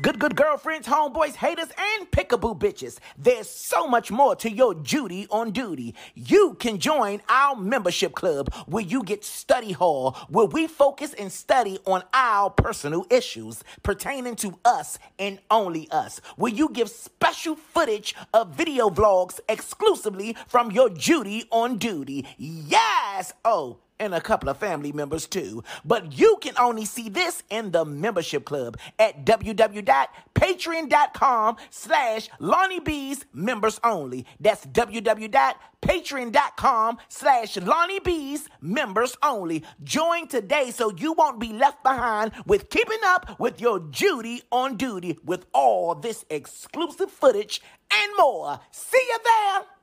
good, good girlfriends, homeboys, haters, and pickaboo bitches. There's so much more to your Judy on duty. You can join our membership club where you get study hall, where we focus and study on our personal issues pertaining to us and only us, where you give special footage of video vlogs exclusively from your Judy on duty. Yes! Oh, and a couple of family members too. But you can only see this in the membership club at www.patreon.com slash Lonnie Bee's members only. That's www.patreon.com slash Lonnie Bee's members only. Join today so you won't be left behind with keeping up with your Judy on duty with all this exclusive footage and more. See you there!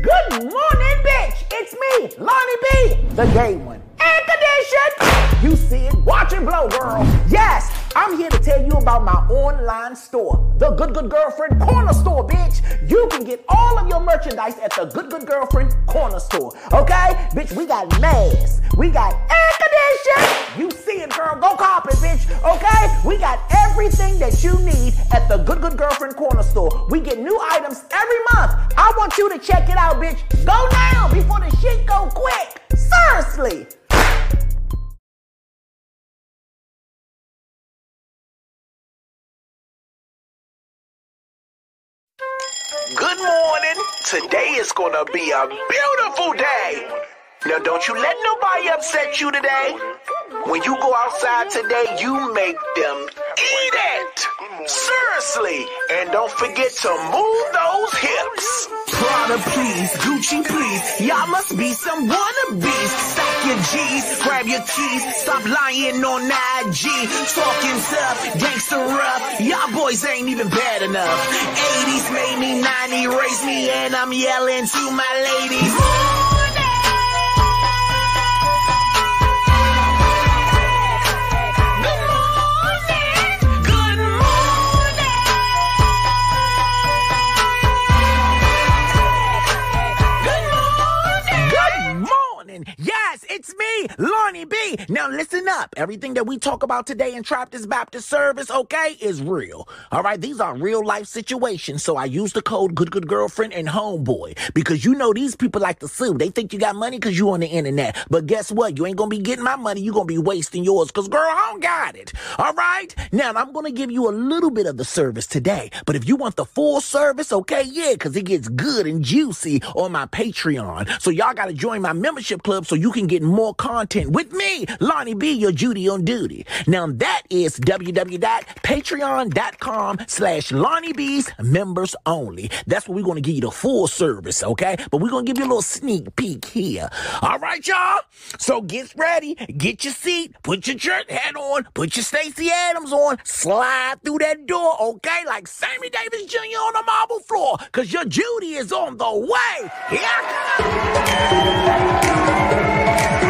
Good morning, bitch! It's me, Lonnie Bee, the gay one. Air condition! You see it, watch it blow, girl. Yes, I'm here to tell you about my online store, the Good Good Girlfriend Corner Store, bitch. You can get all of your merchandise at the Good Good Girlfriend Corner Store, okay? Bitch, we got masks, we got air condition. You see it, girl, go cop it, bitch, okay? We got everything that you need at the Good Good Girlfriend Corner Store. We get new items every month. I want you to check it out, bitch. Go now before the shit go quick. Seriously. Good morning. Today is gonna be a beautiful day. Now don't you let nobody upset you today. When you go outside today, you make them eat it. Seriously. And don't forget to move those hips. Prada, please. Gucci, please. Y'all must be some wannabes. Stack your G's, grab your keys. Stop lying on IG. Talking tough, gangster rough. Y'all boys ain't even bad enough. 80s made me 90, raised me, and I'm yelling to my ladies. It's me, Lonnie Bee. Now listen up. Everything that we talk about today in Trappist Baptist Service, okay, is real. All right, these are real life situations. So I use the code Good Good Girlfriend and Homeboy because you know these people like to sue. They think you got money because you on the internet. But guess what? You ain't gonna be getting my money. You gonna be wasting yours because girl, I don't got it. All right. Now I'm gonna give you a little bit of the service today. But if you want the full service, okay, yeah, because it gets good and juicy on my Patreon. So y'all gotta join my membership club so you can get more content with me, Lonnie Bee, your Judy on duty. Now that is www.patreon.com slash Lonnie Bee's members only. That's where we're going to give you the full service, okay? But we're going to give you a little sneak peek here. All right, y'all? So get ready, get your seat, put your jerk hat on, put your Stacy Adams on, slide through that door, okay? Like Sammy Davis Jr. on the marble floor, because your Judy is on the way. Yeah. Yes!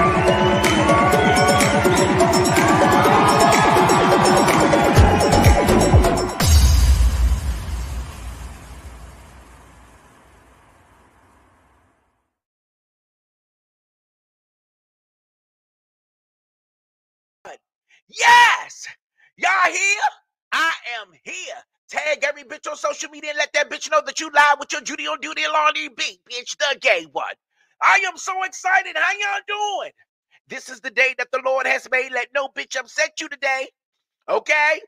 Here? I am here. Tag every bitch on social media and let that bitch know that you live with your Judy on duty Lonnie Bee, bitch, the gay one. I am so excited. How y'all doing? This is the day that the Lord has made. Let no bitch upset you today. Okay?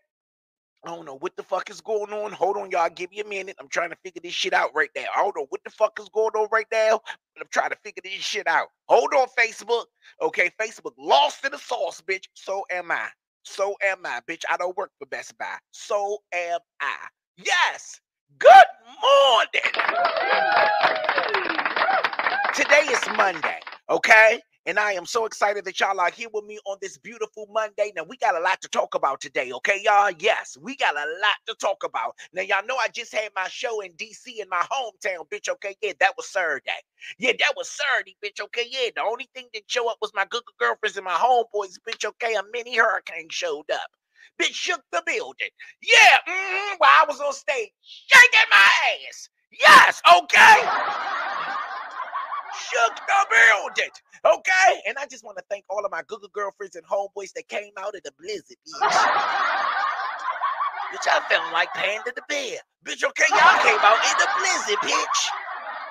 I don't know what the fuck is going on. Hold on, y'all. Give me a minute. I'm trying to figure this shit out right now. I don't know what the fuck is going on right now, but I'm trying to figure this shit out. Hold on, Facebook. Okay, Facebook lost in the sauce, bitch. So am I. So am I, bitch. I don't work for Best Buy. So am I. Yes. Good morning. Today is Monday, okay? And I am so excited that y'all are here with me on this beautiful Monday. Now, we got a lot to talk about today, okay, y'all? Yes, we got a lot to talk about. Now, y'all know I just had my show in DC in my hometown, bitch, okay? Yeah, that was Saturday. Yeah, that was Saturday, bitch, okay? Yeah, the only thing that showed up was my good girlfriends and my homeboys, bitch, okay? A mini hurricane showed up. Bitch shook the building. Yeah, mm-hmm, while I was on stage shaking my ass. Yes, okay? Shook the building. Okay? And I just want to thank all of my Google girlfriends and homeboys that came out of the blizzard, bitch. bitch, I felt like Panda the Bear. Bitch, okay, y'all came out in the blizzard, bitch.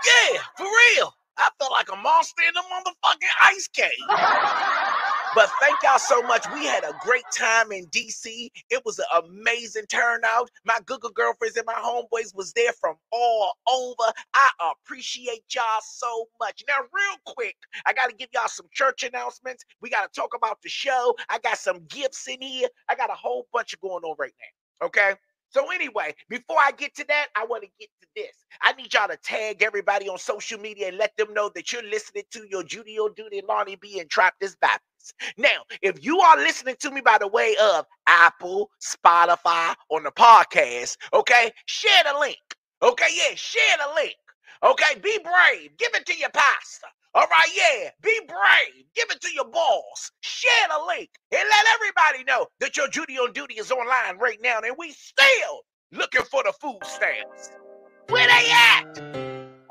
Yeah, for real. I felt like a monster in a motherfucking ice cave. But thank y'all so much. We had a great time in DC. It was an amazing turnout. My Google girlfriends and my homeboys was there from all over. I appreciate y'all so much. Now, real quick, I got to give y'all some church announcements. We got to talk about the show. I got some gifts in here. I got a whole bunch of going on right now. Okay. So anyway, before I get to that, I want to get to this. I need y'all to tag everybody on social media and let them know that you're listening to your Judy O Duty Lonnie Bee and Trappist Baptist. Now, if you are listening to me by the way of Apple, Spotify, on the podcast, okay, share the link. Okay, yeah, share the link. Okay, be brave. Give it to your pastor. All right, yeah, be brave. Give it to your boss. Share the link and let everybody know that your duty on Duty is online right now and we still looking for the food stamps. Where they at?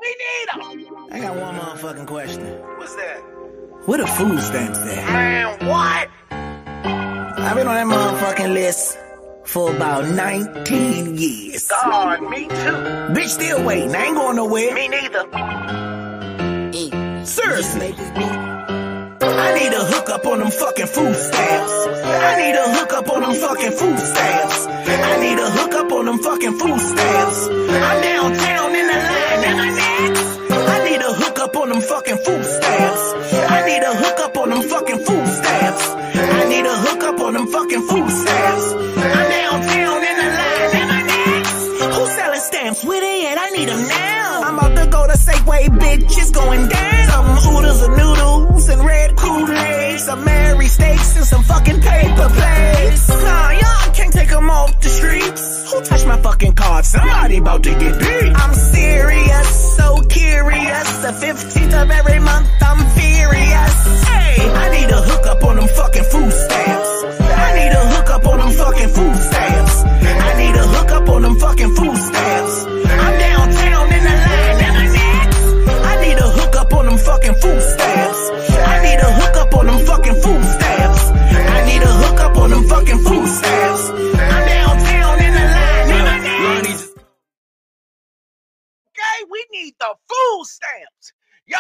We need them. I got one motherfucking question. What's that? Where the food stamps at? Man, what? I've been on that motherfucking list for about 19 years. God, me too. Bitch, still waiting. I ain't going nowhere. Me neither. Mm. Seriously. I need a hook up on them fucking food stamps. I need a hook up on them fucking food stamps. I need a hook up on them fucking food stamps. I'm downtown in the line and I'm next. Up on them fucking food stamps. I need a hook up on them fucking food stamps. I need a hook up on them fucking food stamps. I'm downtown in the line and I'm next. Who's selling stamps? Where they at? I need them now. Safeway, bitch. It's going down Some oodles of noodles and red Kool-Aid, some Mary steaks and some fucking paper plates. Nah, y'all can't take them off the streets. Who touched my fucking card? Somebody about to get beat. I'm serious, so curious. The 15th of every month, I'm furious. Hey, I need a hook up on them fucking food stamps. I need a hook up on them fucking food stamps. I need a hook up on them fucking food stamps.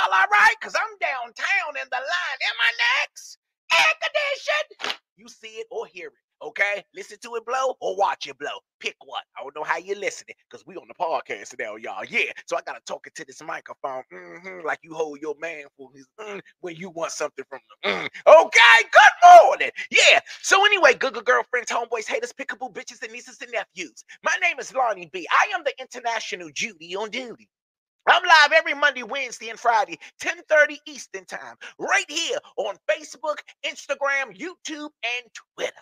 Y'all all right? Because I'm downtown in the line. Am I next? Air condition. You see it or hear it. Okay, listen to it blow or watch it blow. Pick one. I don't know how you're listening because we on the podcast now, y'all. Yeah, so I gotta talk into this microphone mhm, like you hold your man for his mm, when you want something from them. Mm. Okay, good morning. Yeah. So anyway, Google girlfriends, homeboys, haters, pickable bitches, and nieces and nephews. My name is Lonnie Bee. I am the international Judy on duty. I'm live every Monday, Wednesday, and Friday, 10:30 Eastern Time, right here on Facebook, Instagram, YouTube, and Twitter.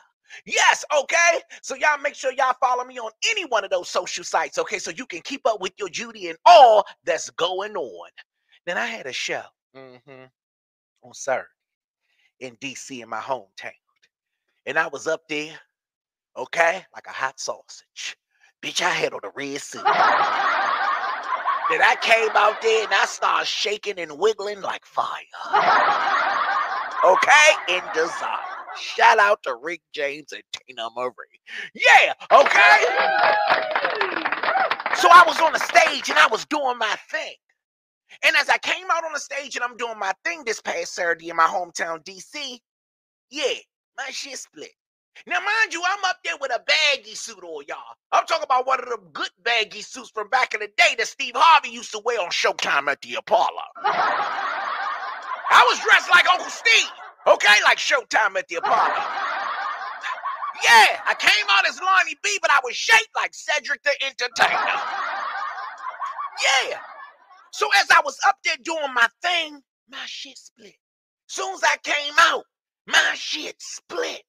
Yes, okay. So y'all make sure y'all follow me on any one of those social sites, okay? So you can keep up with your Judy and all that's going on. Then I had a show mm-hmm, on Saturday in DC in my hometown. And I was up there, okay, like a hot sausage. Bitch, I had on a red suit. Then I came out there and I started shaking and wiggling like fire. Okay, in design. Shout out to Rick James and Teena Marie. Yeah, okay. So I was on the stage and I was doing my thing. And as I came out on the stage and I'm doing my thing this past Saturday in my hometown, DC, yeah, my shit split. Now, mind you, I'm up there with a baggy suit on, y'all. I'm talking about one of them good baggy suits from back in the day that Steve Harvey used to wear on Showtime at the Apollo. I was dressed like Uncle Steve, okay? Like Showtime at the Apollo. Yeah, I came out as Lonnie Bee, but I was shaped like Cedric the Entertainer. Yeah. So as I was up there doing my thing, my shit split. Soon as I came out, my shit split.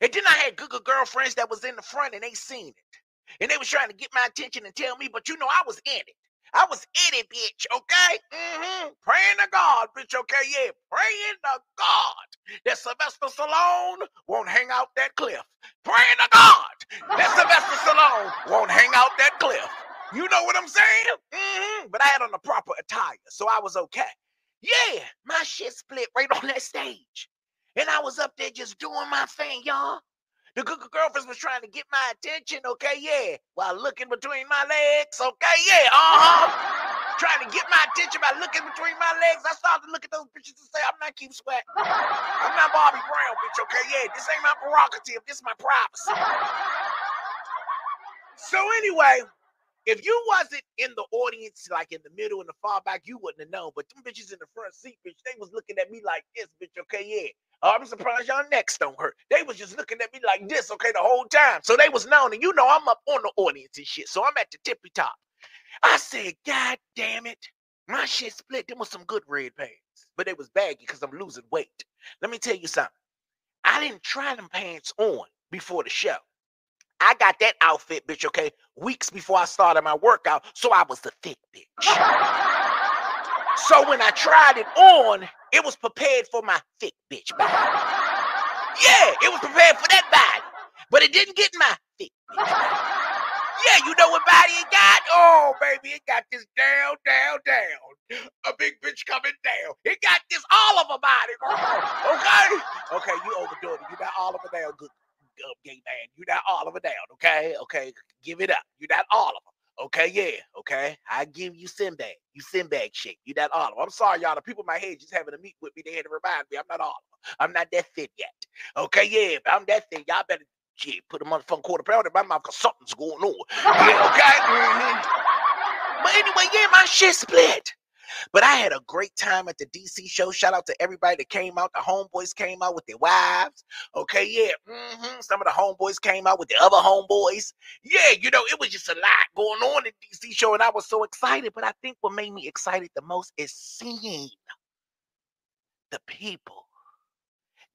And then I had Google girlfriends that was in the front and they seen it. And they was trying to get my attention and tell me, but you know, I was in it. I was in it, bitch, okay? Mm-hmm. Praying to God, bitch, okay? Yeah, praying to God that Sylvester Stallone won't hang out that cliff. Praying to God that Sylvester Stallone won't hang out that cliff. You know what I'm saying? Mm-hmm. But I had on the proper attire, so I was okay. Yeah, my shit split right on that stage. And I was up there just doing my thing, y'all. The good girlfriends was trying to get my attention, okay, yeah, while looking between my legs, okay, yeah, uh-huh. trying to get my attention by looking between my legs. I started to look at those bitches and say, I'm not Keith Sweat. I'm not Bobby Brown, bitch, okay, yeah, this ain't my prerogative, this is my privacy. So anyway, if you wasn't in the audience, like in the middle and the far back, you wouldn't have known. But them bitches in the front seat, bitch, they was looking at me like this, bitch. Okay, yeah. Oh, I'm surprised y'all necks don't hurt. They was just looking at me like this, okay, the whole time. So they was known, and you know I'm up on the audience and shit. So I'm at the tippy top. I said, God damn it. My shit split. Them was some good red pants. But they was baggy because I'm losing weight. Let me tell you something. I didn't try them pants on before the show. I got that outfit, bitch, okay, weeks before I started my workout. So I was the thick bitch. So when I tried it on, it was prepared for my thick bitch body. Yeah, it was prepared for that body, but it didn't get my thick. Yeah, you know what body it got? Oh, baby, it got this down, down, down. A big bitch coming down. It got this all of a body. Okay? Okay, you overdoing it. You got all of a down, good uh, gay man. You got all of a down, okay? Okay, give it up. You got all of them. Okay, yeah, okay. I give you Sinbad. You Sinbad shit. You that Oliver. I'm sorry, y'all. The people in my head just having a meet with me. They had to remind me I'm not Oliver. I'm not that thin yet. Okay, yeah, but I'm that thin. Y'all better shit, put a motherfucking quarter pound in my mouth because something's going on. Yeah, okay. Mm-hmm. But anyway, yeah, my shit split. But I had a great time at the DC show. Shout out to everybody that came out. The homeboys came out with their wives. Okay, yeah. Mm-hmm. Some of the homeboys came out with the other homeboys. Yeah, you know, it was just a lot going on in DC show, and I was so excited. But I think what made me excited the most is seeing the people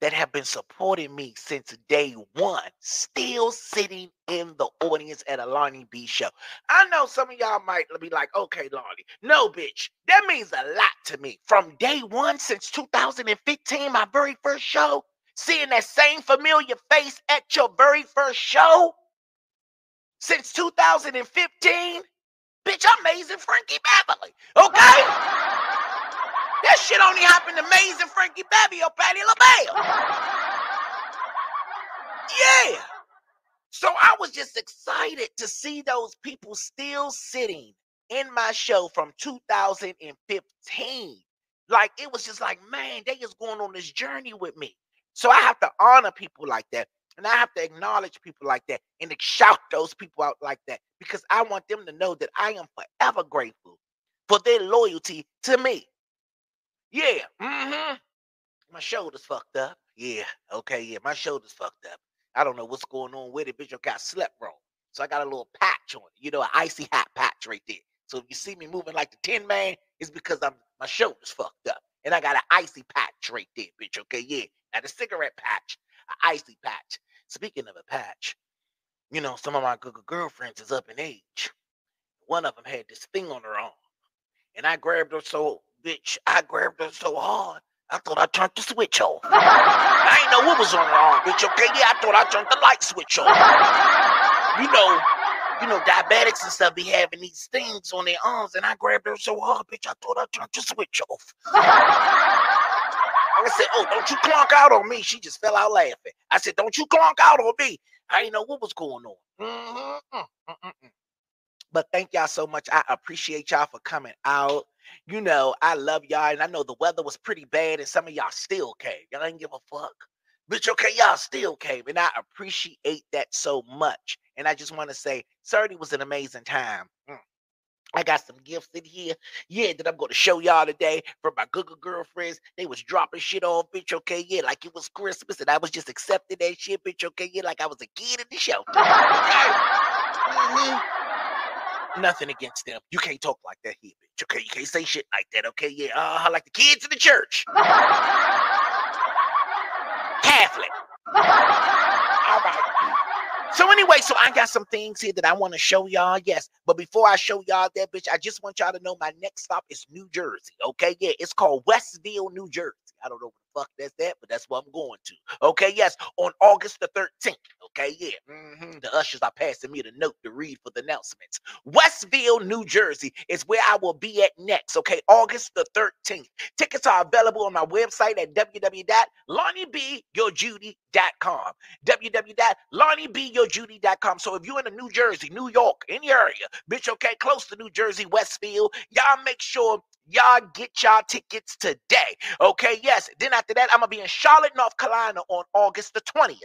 that have been supporting me since day one, still sitting in the audience at a Lonnie Bee show. I know some of y'all might be like, okay, Lonnie, no, bitch, that means a lot to me. From day one, since 2015, my very first show, seeing that same familiar face at your very first show, since 2015, bitch, I'm amazing Frankie Beverly, okay? That shit only happened to Maze and Frankie Beverly or oh, Patti LaBelle. Yeah. So I was just excited to see those people still sitting in my show from 2015. Like it was just like, man, they is going on this journey with me. So I have to honor people like that. And I have to acknowledge people like that and shout those people out like that because I want them to know that I am forever grateful for their loyalty to me. Yeah. Mm-hmm. My shoulder's fucked up. Yeah. Okay. Yeah. My shoulder's fucked up. I don't know what's going on with it, bitch. I got slept wrong. So I got a little patch on it. You know, an icy hot patch right there. So if you see me moving like the Tin Man, it's because I'm my shoulder's fucked up. And I got an icy patch right there, bitch. Okay, yeah. Now the cigarette patch, an icy patch. Speaking of a patch, you know, some of my good girlfriends is up in age. One of them had this thing on her arm. And I grabbed her so bitch, I grabbed her so hard, I thought I turned the switch off. I ain't know what was on her arm, bitch. Okay, yeah, I thought I turned the light switch off. You know, you know, diabetics and stuff be having these things on their arms, and I grabbed her so hard, bitch. I thought I turned the switch off. I said, "Oh, don't you clunk out on me." She just fell out laughing. I said, "Don't you clunk out on me." I didn't know what was going on. Mm-hmm. But thank y'all so much. I appreciate y'all for coming out you know, I love y'all, and I know the weather was pretty bad, and some of y'all still came. Y'all didn't give a fuck. Bitch, okay, y'all still came, and I appreciate that so much. And I just want to say, 30 was an amazing time. Mm. I got some gifts in here. Yeah, that I'm going to show y'all today from my Google girlfriends. They was dropping shit off, bitch. Okay, yeah, like it was Christmas, and I was just accepting that shit, bitch. Okay, yeah, like I was a kid in the show. Mm-hmm. Nothing against them. You can't talk like that here, bitch. Okay, you can't say shit like that. Okay, yeah, uh, like the kids in the church. Catholic. All right. So anyway, so I got some things here that I want to show y'all. Yes, but before I show y'all that bitch, I just want y'all to know my next stop is New Jersey. Okay, yeah, it's called Westville, New Jersey. I don't know fuck that's that, but that's what I'm going to. Okay, yes, on August the 13th. Okay, yeah. hmm The ushers are passing me the note to read for the announcements. Westville, New Jersey is where I will be at next. Okay, August the 13th. Tickets are available on my website at www.lonniebeeyourjudy.com. www.lonniebeeyourjudy.com. So if you're in the New Jersey, New York, any area, bitch, okay, close to New Jersey, Westville, y'all make sure y'all get y'all tickets today. Okay, yes. Then after that, I'm gonna be in Charlotte, North Carolina on August the 20th.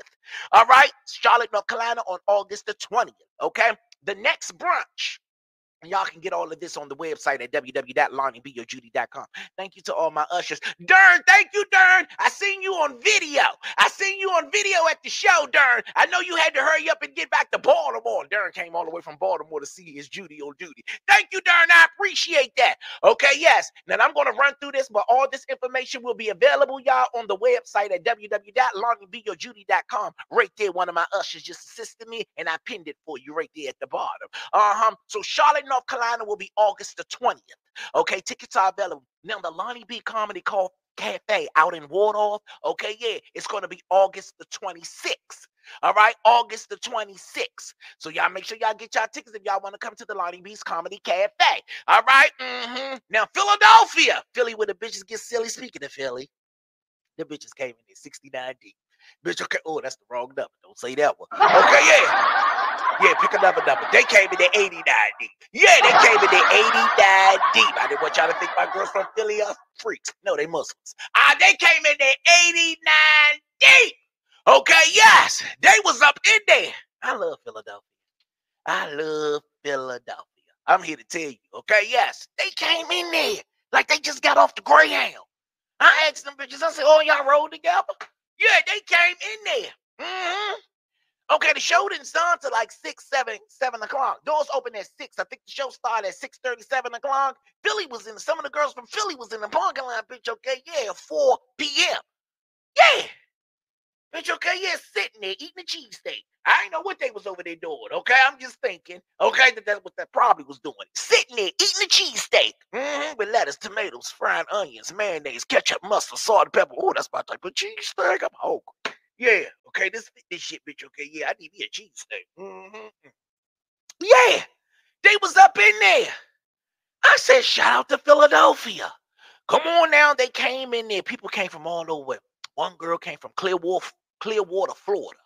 All right, Charlotte, North Carolina on August the 20th. Okay, the next brunch and y'all can get all of this on the website at www.lonniebeeyourjudy.com. Thank you to all my ushers. Dern, thank you, Dern. I seen you on video. I seen you on video at the show, Dern. I know you had to hurry up and get back to Baltimore. Dern came all the way from Baltimore to see his Judy on duty. Thank you, Dern. I appreciate that. Okay, yes. Now I'm going to run through this, but all this information will be available, y'all, on the website at www.lonniebeeyourjudy.com. Right there, one of my ushers just assisted me, and I pinned it for you right there at the bottom. Uh-huh. So Charlotte, Carolina will be August the 20th. Okay, tickets are available. Now, the Lonnie Bee Comedy Call Cafe out in Waldorf. Okay, yeah, it's going to be August the 26th. All right, August the 26th. So y'all make sure y'all get y'all tickets if y'all want to come to the Lonnie Bee's Comedy Cafe. All right. Mm-hmm. Now Philadelphia, Philly, where the bitches get silly. Speaking of Philly, the bitches came in at 69 deep. Bitch, okay. Oh, that's the wrong number. Don't say that one. Okay, yeah. Yeah, pick another number. They came in at 89 deep. Yeah, they came in at 89 deep. I didn't want y'all to think my girls from Philly are freaks. No, they Muslims. Ah, they came in at 89 deep. Okay, yes, they was up in there. I love Philadelphia. I love Philadelphia. I'm here to tell you, okay? Yes, they came in there like they just got off the Greyhound. I asked them bitches, I said, Oh, y'all rode together? Yeah, they came in there. Mm-hmm. Okay, the show didn't start till like six, seven, seven o'clock. Doors open at six. I think the show started at six thirty, seven o'clock. Philly was in. Some of the girls from Philly was in the parking lot. Bitch, okay, yeah, four p.m. Yeah, bitch, okay, yeah, sitting there eating a cheesesteak. I ain't know what they was over there doing. Okay, I'm just thinking. Okay, that that's what that probably was doing. Sitting there eating a cheesesteak mm-hmm, with lettuce, tomatoes, fried onions, mayonnaise, ketchup, mustard, salt, and pepper. Oh, that's my type of cheesesteak. I'm hungry. Yeah, okay, this this shit, bitch. Okay, yeah, I need me a cheesesteak. Mm-hmm. Yeah, they was up in there. I said, shout out to Philadelphia. Come on now, they came in there. People came from all over. One girl came from Clearwater, Clearwater, Florida.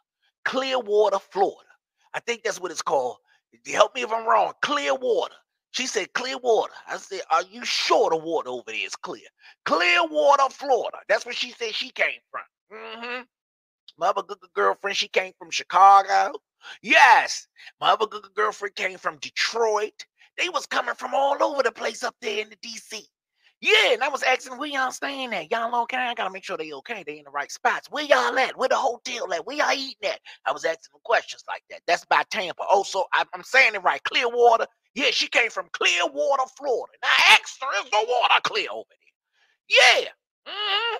Clearwater, Florida. I think that's what it's called. Help me if I'm wrong. Clearwater. She said, Clearwater. I said, Are you sure the water over there is clear? Clearwater, Florida. That's where she said she came from. Mm-hmm. My other good girlfriend, she came from Chicago. Yes, my other good girlfriend came from Detroit. They was coming from all over the place up there in the DC. Yeah, and I was asking where y'all staying at. Y'all okay? I gotta make sure they okay. They in the right spots. Where y'all at? Where the hotel at? Where y'all eating at? I was asking them questions like that. That's by Tampa. Also, I'm, I'm saying it right. Clearwater. Yeah, she came from Clearwater, Florida. Now I asked her, is the water clear over there? Yeah. Mm-hmm.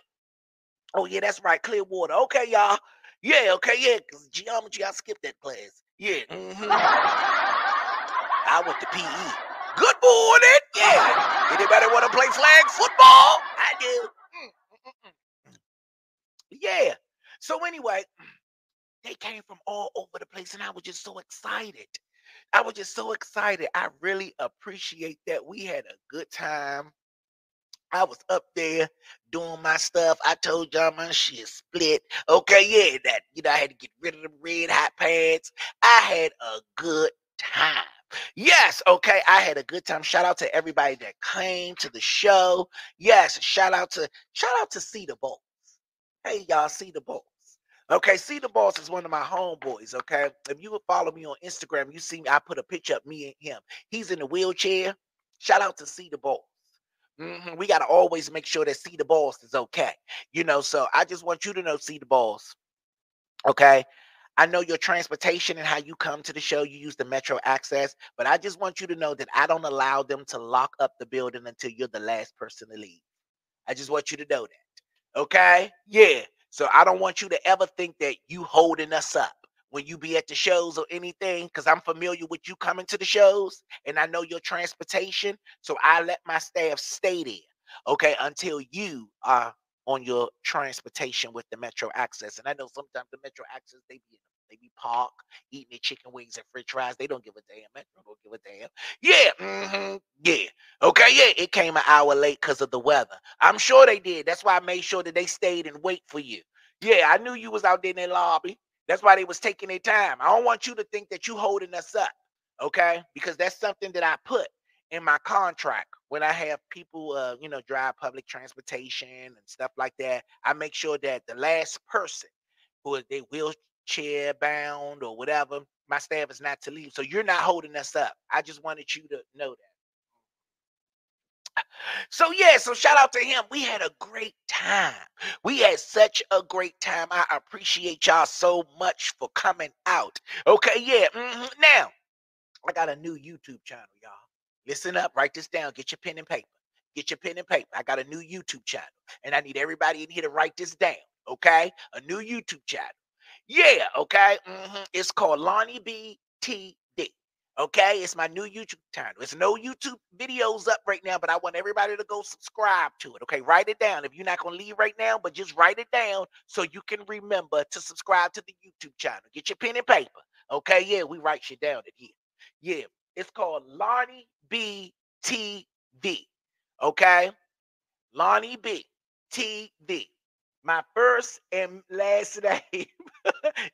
Oh, yeah, that's right. Clearwater. Okay, y'all. Yeah, okay, yeah. Because geometry, I skipped that class. Yeah. Mm-hmm. I went to PE. Good morning. Yeah. Anybody want to play flag football? I do. Mm, mm, mm, yeah. So anyway, they came from all over the place, and I was just so excited. I was just so excited. I really appreciate that. We had a good time. I was up there doing my stuff. I told y'all my shit split. Okay, yeah, that you know I had to get rid of the red hot pants. I had a good time. Yes, okay, I had a good time. Shout out to everybody that came to the show. Yes, shout out to shout out to See the Boss. Hey y'all, See the Boss. Okay, See the Boss is one of my homeboys. Okay, if you would follow me on Instagram, you see me. I put a picture of me and him. He's in a wheelchair. Shout out to See the Boss. Mm-hmm. We got to always make sure that see the boss is okay. You know, so I just want you to know, see the boss. Okay. I know your transportation and how you come to the show, you use the Metro Access, but I just want you to know that I don't allow them to lock up the building until you're the last person to leave. I just want you to know that. Okay? Yeah. So I don't want you to ever think that you holding us up when you be at the shows or anything because i'm familiar with you coming to the shows and i know your transportation so i let my staff stay there okay until you are on your transportation with the Metro Access. And I know sometimes the Metro Access they be they be park eating their chicken wings and french fries. They don't give a damn. Metro don't give a damn. Yeah, mm-hmm, yeah. Okay, yeah. It came an hour late because of the weather. I'm sure they did. That's why I made sure that they stayed and wait for you. Yeah, I knew you was out there in the lobby. That's why they was taking their time. I don't want you to think that you holding us up, okay? Because that's something that I put in my contract when I have people, uh, you know, drive public transportation and stuff like that. I make sure that the last person who is they wheelchair bound or whatever, my staff is not to leave. So you're not holding us up. I just wanted you to know that. So yeah, so shout out to him. We had a great time. We had such a great time. I appreciate y'all so much for coming out. Okay, yeah. mhm. Now, I got a new YouTube channel, y'all. Listen up, write this down. Get your pen and paper. Get your pen and paper. I got a new YouTube channel, and I need everybody in here to write this down. Okay, a new YouTube channel. Yeah, okay. mhm. It's called Lonnie B TD. Okay, it's my new YouTube channel. There's no YouTube videos up right now, but I want everybody to go subscribe to it. Okay, write it down. If you're not gonna leave right now, but just write it down so you can remember to subscribe to the YouTube channel. Get your pen and paper. Okay, yeah, we write shit down in here. Yeah, it's called Lonnie B TV. Okay, Lonnie Bee TV. My first and last name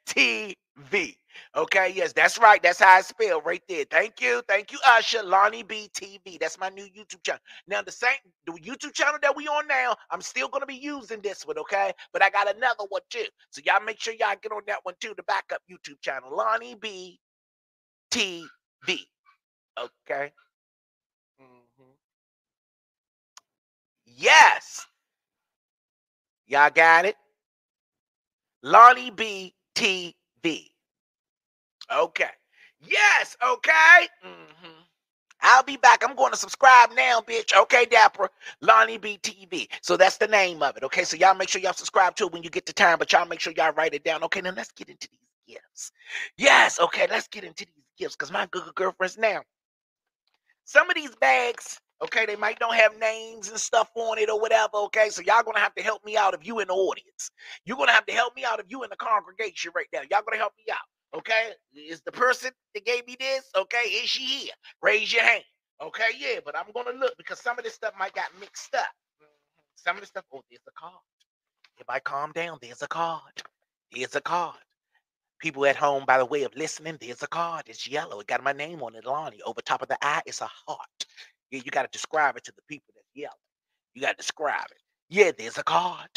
TV. Okay, yes, that's right. That's how I spell right there. Thank you. Thank you, Usher. Lonnie Bee TV. That's my new YouTube channel. Now, the same the YouTube channel that we on now, I'm still gonna be using this one, okay? But I got another one too. So y'all make sure y'all get on that one too, the backup YouTube channel. Lonnie Bee TV. Okay. Yes. Y'all got it? Lonnie Bee TV. Okay. Yes. Okay. hmm I'll be back. I'm going to subscribe now, bitch. Okay, Dapper. Lonnie Bee TV. So that's the name of it. Okay. So y'all make sure y'all subscribe to it when you get the time, but y'all make sure y'all write it down. Okay. Now let's get into these gifts. Yes. Okay. Let's get into these gifts because my good girlfriends now. Some of these bags, okay, they might don't have names and stuff on it or whatever. Okay. So y'all gonna have to help me out if you in the audience. You're gonna have to help me out if you in the congregation right now. Y'all gonna help me out. Okay, is the person that gave me this? Okay, is she here? Raise your hand. Okay, yeah, but I'm gonna look because some of this stuff might got mixed up. Mhm. Some of the stuff. Oh, there's a card. If I calm down, there's a card. There's a card. People at home, by the way of listening, there's a card. It's yellow. It got my name on it, Lonnie. Over top of the eye, it's a heart. Yeah, you got to describe it to the people that's yellow. You got to describe it. Yeah, there's a card.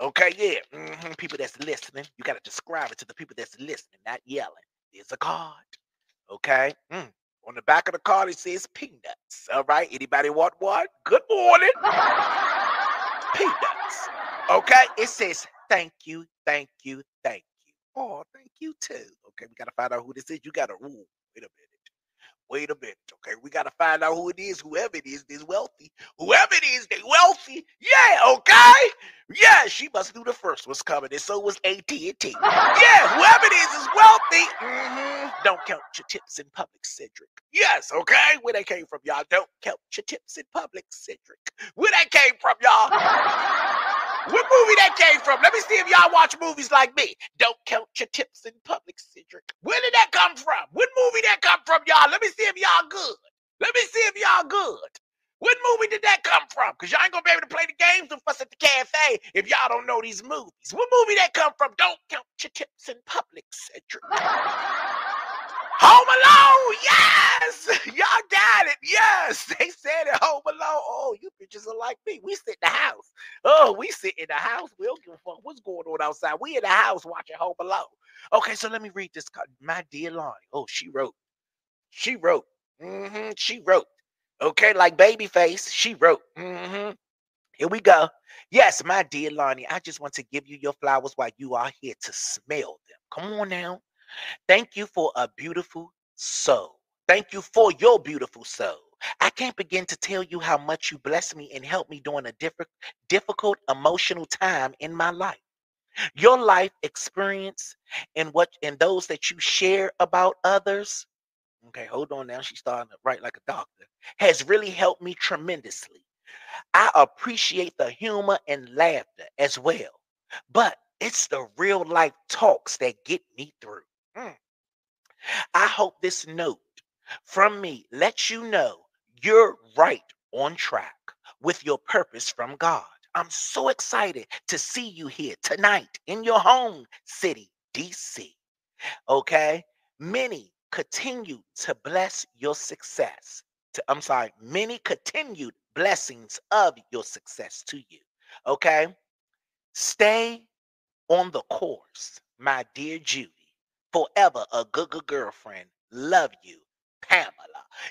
Okay, yeah. hmm People that's listening, you got to describe it to the people that's listening, not yelling. There's a card. Okay. Mm. On the back of the card, it says peanuts. All right. Anybody want one? Good morning. peanuts. Okay. It says thank you, thank you, thank you. Oh, thank you too. Okay. We got to find out who this is. You got to, ooh, wait a minute. Wait a minute, okay? We gotta find out who it is. Whoever it is, is wealthy. Whoever it is, they wealthy. Yeah, okay. Yeah, she must do the first was coming, and so was AT and T. Yeah, whoever it is is wealthy. Mhm. Don't count your tips in public, Cedric. Yes, okay. Where they came from, y'all? Don't count your tips in public, Cedric. Where they came from, y'all? What movie that came from? Let me see if y'all watch movies like me. Don't count your tips in public, Cedric. Where did that come from? What movie that come from, y'all? Let me see if y'all good. Let me see if y'all good. What movie did that come from? Because y'all ain't gonna be able to play the games with us at the cafe if y'all don't know these movies. What movie that come from? Don't count your tips in public, Cedric. Home Alone, yes, y'all got it, yes. They said it, Home Alone. Oh, you bitches are like me. We sit in the house. Oh, we sit in the house. We don't give a fuck what's going on outside. We in the house watching Home Alone. Okay, so let me read this. My dear Lonnie. Oh, she wrote. She wrote. hmm She wrote. Okay, like Babyface, she wrote. hmm Here we go. Yes, my dear Lonnie, I just want to give you your flowers while you are here to smell them. Come on now. Thank you for a beautiful soul. Thank you for your beautiful soul. I can't begin to tell you how much you bless me and help me during a different, difficult emotional time in my life. Your life experience and what and those that you share about others. Okay, hold on now. She's starting to write like a doctor. Has really helped me tremendously. I appreciate the humor and laughter as well. But it's the real life talks that get me through. Mm. I hope this note from me lets you know you're right on track with your purpose from God. I'm so excited to see you here tonight in your home city, DC. Okay? Many continue to bless your success. To, I'm sorry, many continued blessings of your success to you. Okay? Stay on the course, my dear Judy. Forever a good, good girlfriend. Love you, Pamela.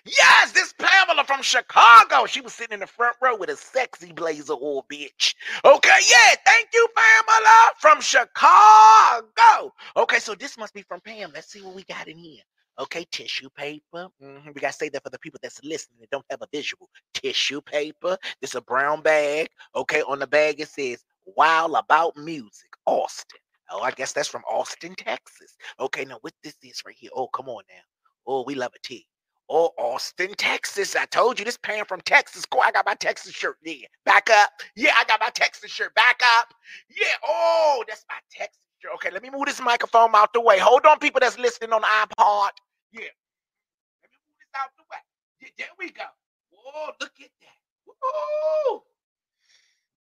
Yes, this Pamela from Chicago. She was sitting in the front row with a sexy blazer or bitch. Okay, yeah, thank you, Pamela from Chicago. Okay, so this must be from Pam. Let's see what we got in here. Okay, tissue paper. Mm-hmm. We gotta say that for the people that's listening and don't have a visual. Tissue paper. This a brown bag. Okay, on the bag it says "While About Music, Austin." Oh, I guess that's from Austin, Texas. Okay, now what this is right here? Oh, come on now. Oh, we love a tea. Oh, Austin, Texas. I told you this pan from Texas. Cool. I got my Texas shirt there. Back up. Yeah, I got my Texas shirt. Back up. Yeah. Oh, that's my Texas shirt. Okay, let me move this microphone out the way. Hold on, people that's listening on iPod. Yeah. Let me move this out the way. Yeah, there we go. Oh, look at that. Woo!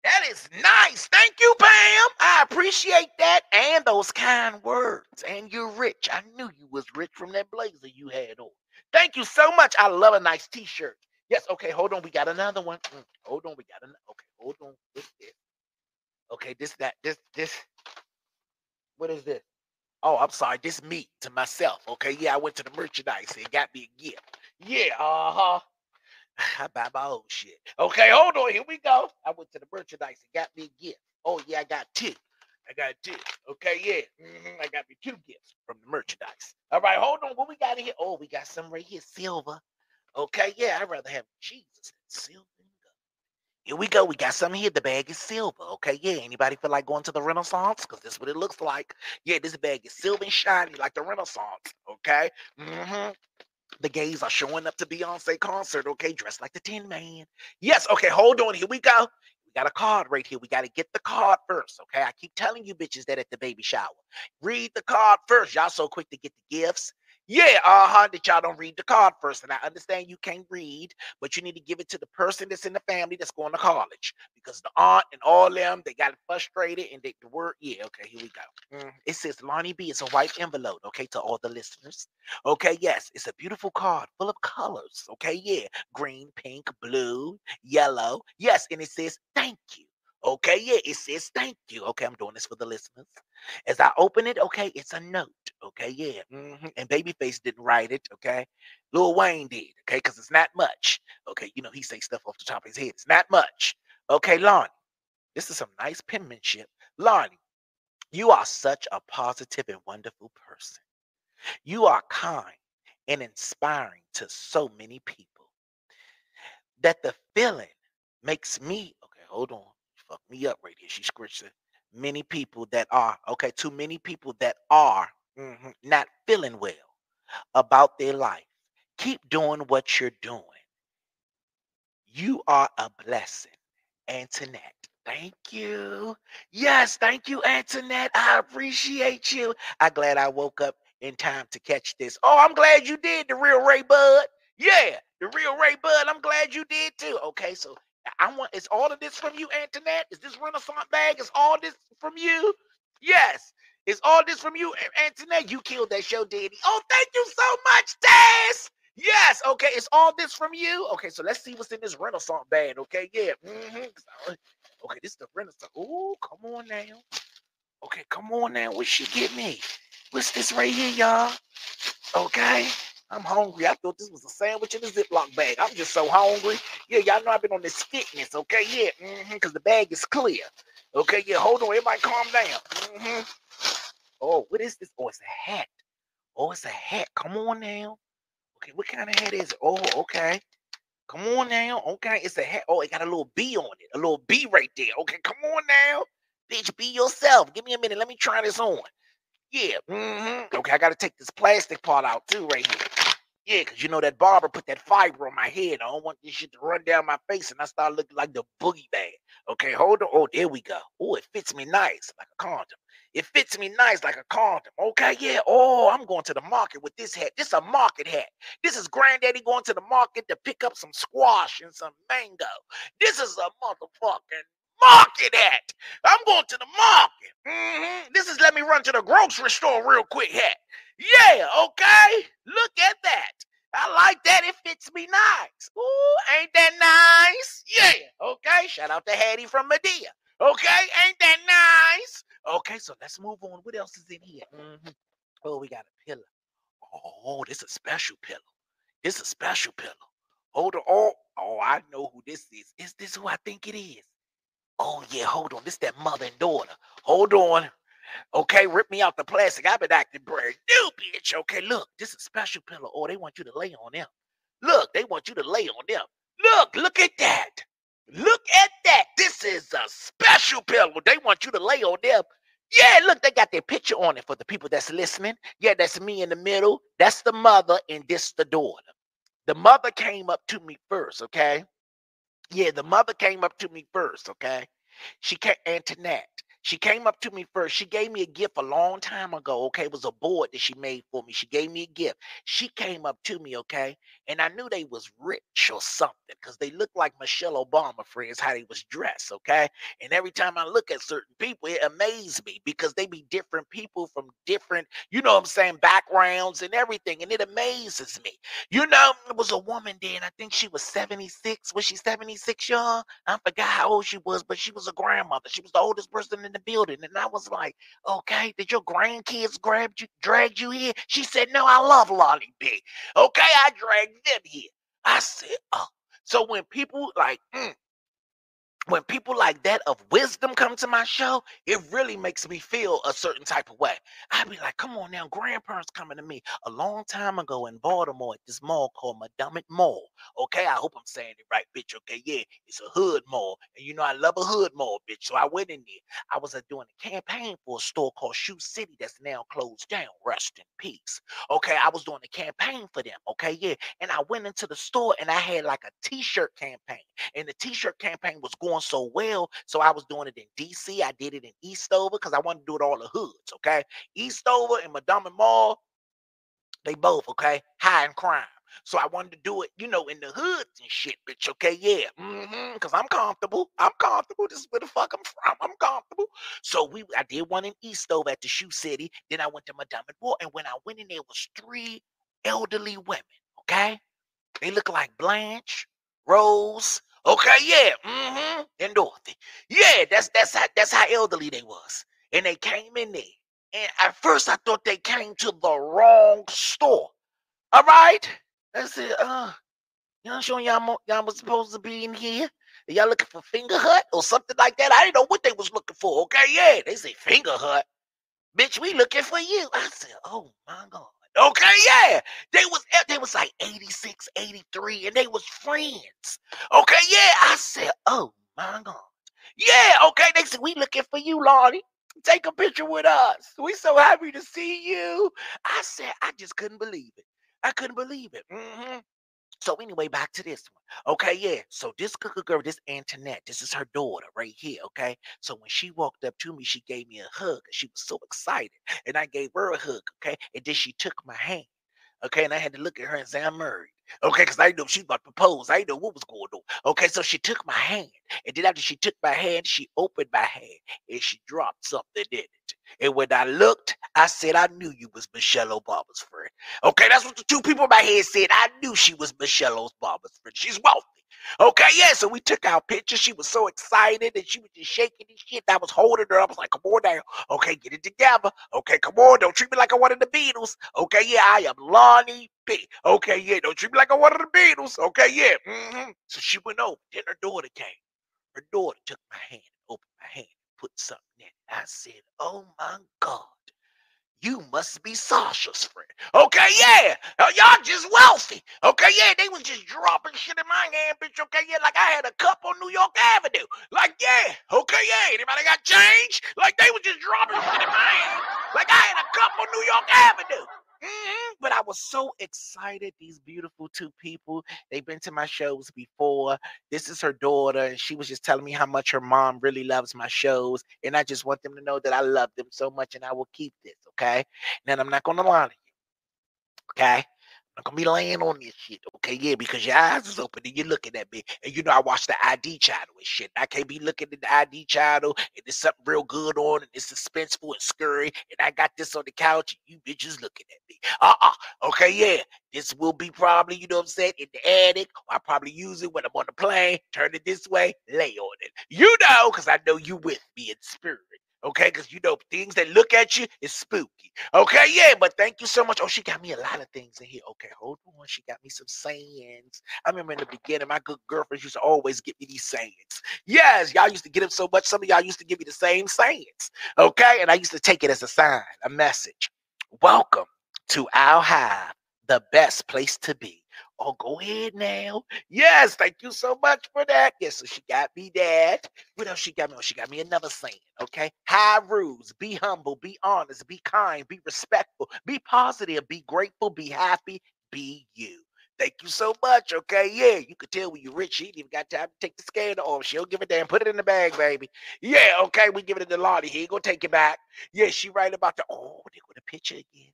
That is nice. Thank you, Pam. I appreciate that and those kind words. And you're rich. I knew you was rich from that blazer you had on. Thank you so much. I love a nice t-shirt. Yes, okay, hold on. We got another one. Mm, hold on, we got another. Okay, hold on. This, this. Okay, this, that, this, this. What is this? Oh, I'm sorry. This me to myself. Okay, yeah, I went to the merchandise and got me a gift. Yeah, uh-huh. I buy my own shit. Okay, hold on. Here we go. I went to the merchandise and got me a gift. Oh, yeah, I got two. I got two. Okay, yeah. Mm-hmm. I got me two gifts from the merchandise. All right, hold on. What we got here? Oh, we got some right here. Silver. Okay, yeah, I'd rather have Jesus than silver. Here we go. We got some here. The bag is silver. Okay, yeah. Anybody feel like going to the Renaissance? Because this is what it looks like. Yeah, this bag is silver and shiny like the Renaissance. Okay. Mm-hmm. The gays are showing up to Beyonce concert, okay, dressed like the Tin Man. Yes, okay, hold on. Here we go. We got a card right here. We got to get the card first, okay? I keep telling you bitches that at the baby shower. Read the card first. Y'all so quick to get the gifts. Yeah, uh-huh, that y'all don't read the card first. And I understand you can't read, but you need to give it to the person that's in the family that's going to college. Because the aunt and all them, they got frustrated and they the word, yeah, okay, here we go. Mm, it says Lonnie B. It's a white envelope, okay, to all the listeners. Okay, yes, it's a beautiful card full of colors. Okay, yeah. Green, pink, blue, yellow. Yes, and it says thank you. Okay, yeah, it says thank you. Okay, I'm doing this for the listeners. As I open it, okay, it's a note. Okay, yeah. hmm And Babyface didn't write it. Okay, Lil Wayne did. Okay, because it's not much. Okay, you know he say stuff off the top of his head. It's not much. Okay, Lonnie, this is some nice penmanship. Lonnie, you are such a positive and wonderful person. You are kind and inspiring to so many people. That the feeling makes me okay. Hold on fuck me up right here. She scratched it. Many people that are okay, too many people that are mhm, not feeling well about their life. Keep doing what you're doing. You are a blessing, Antoinette. Thank you. Yes, thank you, Antoinette. I appreciate you. I'm glad I woke up in time to catch this. Oh, I'm glad you did, the real Ray Bud. Yeah, the real Ray Bud. I'm glad you did too. Okay, so I want is all of this from you, Antoinette? Is this Renaissance bag? Is all this from you? Yes. Is all this from you, Antoinette? You killed that show, Daddy. Oh, thank you so much, Taz. Yes. Okay. Is all this from you? Okay. So let's see what's in this Renaissance bag. Okay. Yeah. hmm Okay. This is the Renaissance. Oh, come on now. Okay. Come on now. What she get me? What's this right here, y'all? Okay. I'm hungry. I thought this was a sandwich in a Ziploc bag. I'm just so hungry. Yeah, y'all know I've been on this fitness, okay? Yeah, because mm-hmm, the bag is clear. Okay, yeah, hold on. Everybody calm down. Mm-hmm. Oh, what is this? Oh, it's a hat. Oh, it's a hat. Come on now. Okay, what kind of hat is it? Oh, okay. Come on now. Okay, it's a hat. Oh, it got a little B on it. A little B right there. Okay, come on now. Bitch, be yourself. Give me a minute. Let me try this on. Yeah. Mm-hmm. Okay, I got to take this plastic part out too right here. Yeah, because you know that barber put that fiber on my head. I don't want this shit to run down my face and I start looking like the boogie man. Okay, hold on. Oh, there we go. Oh, it fits me nice like a condom. It fits me nice like a condom. Okay, yeah. Oh, I'm going to the market with this hat. This is a market hat. This is granddaddy going to the market to pick up some squash and some mango. This is a motherfucking market hat. I'm going to the market. Mm-hmm. This is let me run to the grocery store real quick hat. Yeah, okay. Look at that. I like that. It fits me nice. Ooh, ain't that nice? Yeah. Okay. Shout out to Hattie from Madea. Okay, ain't that nice? Okay, so let's move on. What else is in here? Mm-hmm. Oh, we got a pillow. Oh, this is a special pillow. This is a special pillow. Hold on. Oh, oh, I know who this is. Is this who I think it is? Oh, yeah, hold on. This that mother and daughter. Hold on. Okay, rip me out the plastic. I've been acting brand new, bitch. Okay, look, this is a special pillow. Oh, they want you to lay on them. Look, they want you to lay on them. Look, look at that. Look at that. This is a special pillow. They want you to lay on them. Yeah, look, they got their picture on it for the people that's listening. Yeah, that's me in the middle. That's the mother, and this the daughter. The mother came up to me first, okay? Yeah, the mother came up to me first, okay? She came, Antoinette. She came up to me first. She gave me a gift a long time ago. Okay, it was a board that she made for me. She gave me a gift. She came up to me, okay, and I knew they was rich or something because they looked like Michelle Obama friends how they was dressed, okay. And every time I look at certain people, it amazes me because they be different people from different, you know, what I'm saying backgrounds and everything, and it amazes me. You know, it was a woman then. I think she was 76. Was she 76, y'all? I forgot how old she was, but she was a grandmother. She was the oldest person in the building. And I was like, okay, did your grandkids grab you, drag you here? She said, no, I love Lonnie Bee. Okay, I dragged them here. I said, oh. So when people like, mm, when people like that of wisdom come to my show, it really makes me feel a certain type of way. I'd be like, come on now, grandparents coming to me a long time ago in Baltimore at this mall called Mondawmin Mall. Okay, I hope I'm saying it right, bitch. Okay, yeah, it's a hood mall. And you know, I love a hood mall, bitch. So I went in there. I was uh, doing a campaign for a store called Shoe City that's now closed down. Rest in peace. Okay, I was doing a campaign for them. Okay, yeah. And I went into the store and I had like a t shirt campaign. And the t shirt campaign was going so well. So I was doing it in DC. I did it in Eastover because I wanted to do it all the hoods. Okay. Eastover and Mondawmin Mall, they both, okay, high in crime. So I wanted to do it, you know, in the hoods and shit, bitch. Okay, yeah. Mm-hmm. Because I'm comfortable. I'm comfortable. This is where the fuck I'm from. I'm comfortable. So we I did one in Eastover at the Shoe City. Then I went to Mondawmin Mall. And when I went in there was three elderly women. Okay. They look like Blanche, Rose, Okay, yeah, mm-hmm. And Dorothy. Yeah, that's that's how that's how elderly they was. And they came in there. And at first I thought they came to the wrong store. All right. I said, uh, y'all sure y'all, y'all was supposed to be in here? Y'all looking for Fingerhut or something like that? I didn't know what they was looking for. Okay, yeah. They say Fingerhut. Bitch, we looking for you. I said, oh my God. Okay, yeah. They was eh, they was like 86, 83, and they was friends. Okay, yeah. I said, oh my God. Yeah, okay. They said, we looking for you, Lonnie. Take a picture with us. We so happy to see you. I said, I just couldn't believe it. I couldn't believe it. Mm-hmm. So anyway, back to this one. Okay, yeah. So this cooker girl, this Antoinette, this is her daughter right here. Okay. So when she walked up to me, she gave me a hug. She was so excited. And I gave her a hug. Okay. And then she took my hand. Okay. And I had to look at her and say, I'm married. Okay, because I know she was about to propose. I know what was going on. Okay, so she took my hand. And then after she took my hand, she opened my hand and she dropped something in it. And when I looked, I said, I knew you was Michelle Obama's friend. Okay, that's what the two people in my head said. I knew she was Michelle Obama's friend. She's wealthy. Okay, yeah. So we took our picture. She was so excited and she was just shaking and shit. I was holding her. I was like, come on down. Okay, get it together. Okay, come on. Don't treat me like I wanted the Beatles. Okay, yeah, I am Lonnie Bee. Okay, yeah. Don't treat me like I wanted the Beatles. Okay, yeah. Mm-hmm. So she went over. Then her daughter came. Her daughter took my hand, opened my hand, put something in. I said, oh my God. You must be Sasha's friend. Okay, yeah. Uh, y'all just wealthy. Okay, yeah. They was just dropping shit in my hand, bitch. Okay, yeah. Like I had a cup on New York Avenue. Like, yeah. Okay, yeah. Anybody got change? Like they was just dropping shit in my hand. Like I had a cup on New York Avenue. Mhm, But I was so excited. These beautiful two people, they've been to my shows before. This is her daughter, and she was just telling me how much her mom really loves my shows. And I just want them to know that I love them so much and I will keep this, okay? And I'm not gonna lie to you, okay? I'm gonna be laying on this shit, okay? Yeah, because your eyes is open and you're looking at me. And you know I watch the ID channel and shit. I can't be looking at the ID channel and there's something real good on and it's suspenseful and scurry. And I got this on the couch and you bitches looking at me. Uh-uh. Okay, yeah. This will be probably, you know what I'm saying, in the attic. I probably use it when I'm on the plane. Turn it this way, lay on it. You know, because I know you with me in spirit. Okay, because you know things that look at you is spooky. Okay, yeah, but thank you so much. Oh, she got me a lot of things in here. Okay, hold on. She got me some sayings. I remember in the beginning, my good girlfriends used to always give me these sayings. Yes, y'all used to get them so much. Some of y'all used to give me the same sayings. Okay, and I used to take it as a sign, a message. Welcome to our hive, the best place to be. Oh, go ahead now. Yes, thank you so much for that. Yes, so she got me that. What else she got me? Oh, she got me another saying. Okay. High rules. Be humble. Be honest. Be kind. Be respectful. Be positive. Be grateful. Be happy. Be you. Thank you so much. Okay. Yeah, you could tell when you're rich. She ain't even got time to take the scanner off. She'll give it damn. Put it in the bag, baby. Yeah. Okay. We give it to Lottie. He ain't gonna take it back. Yeah, she right about the. Oh, they got a picture again.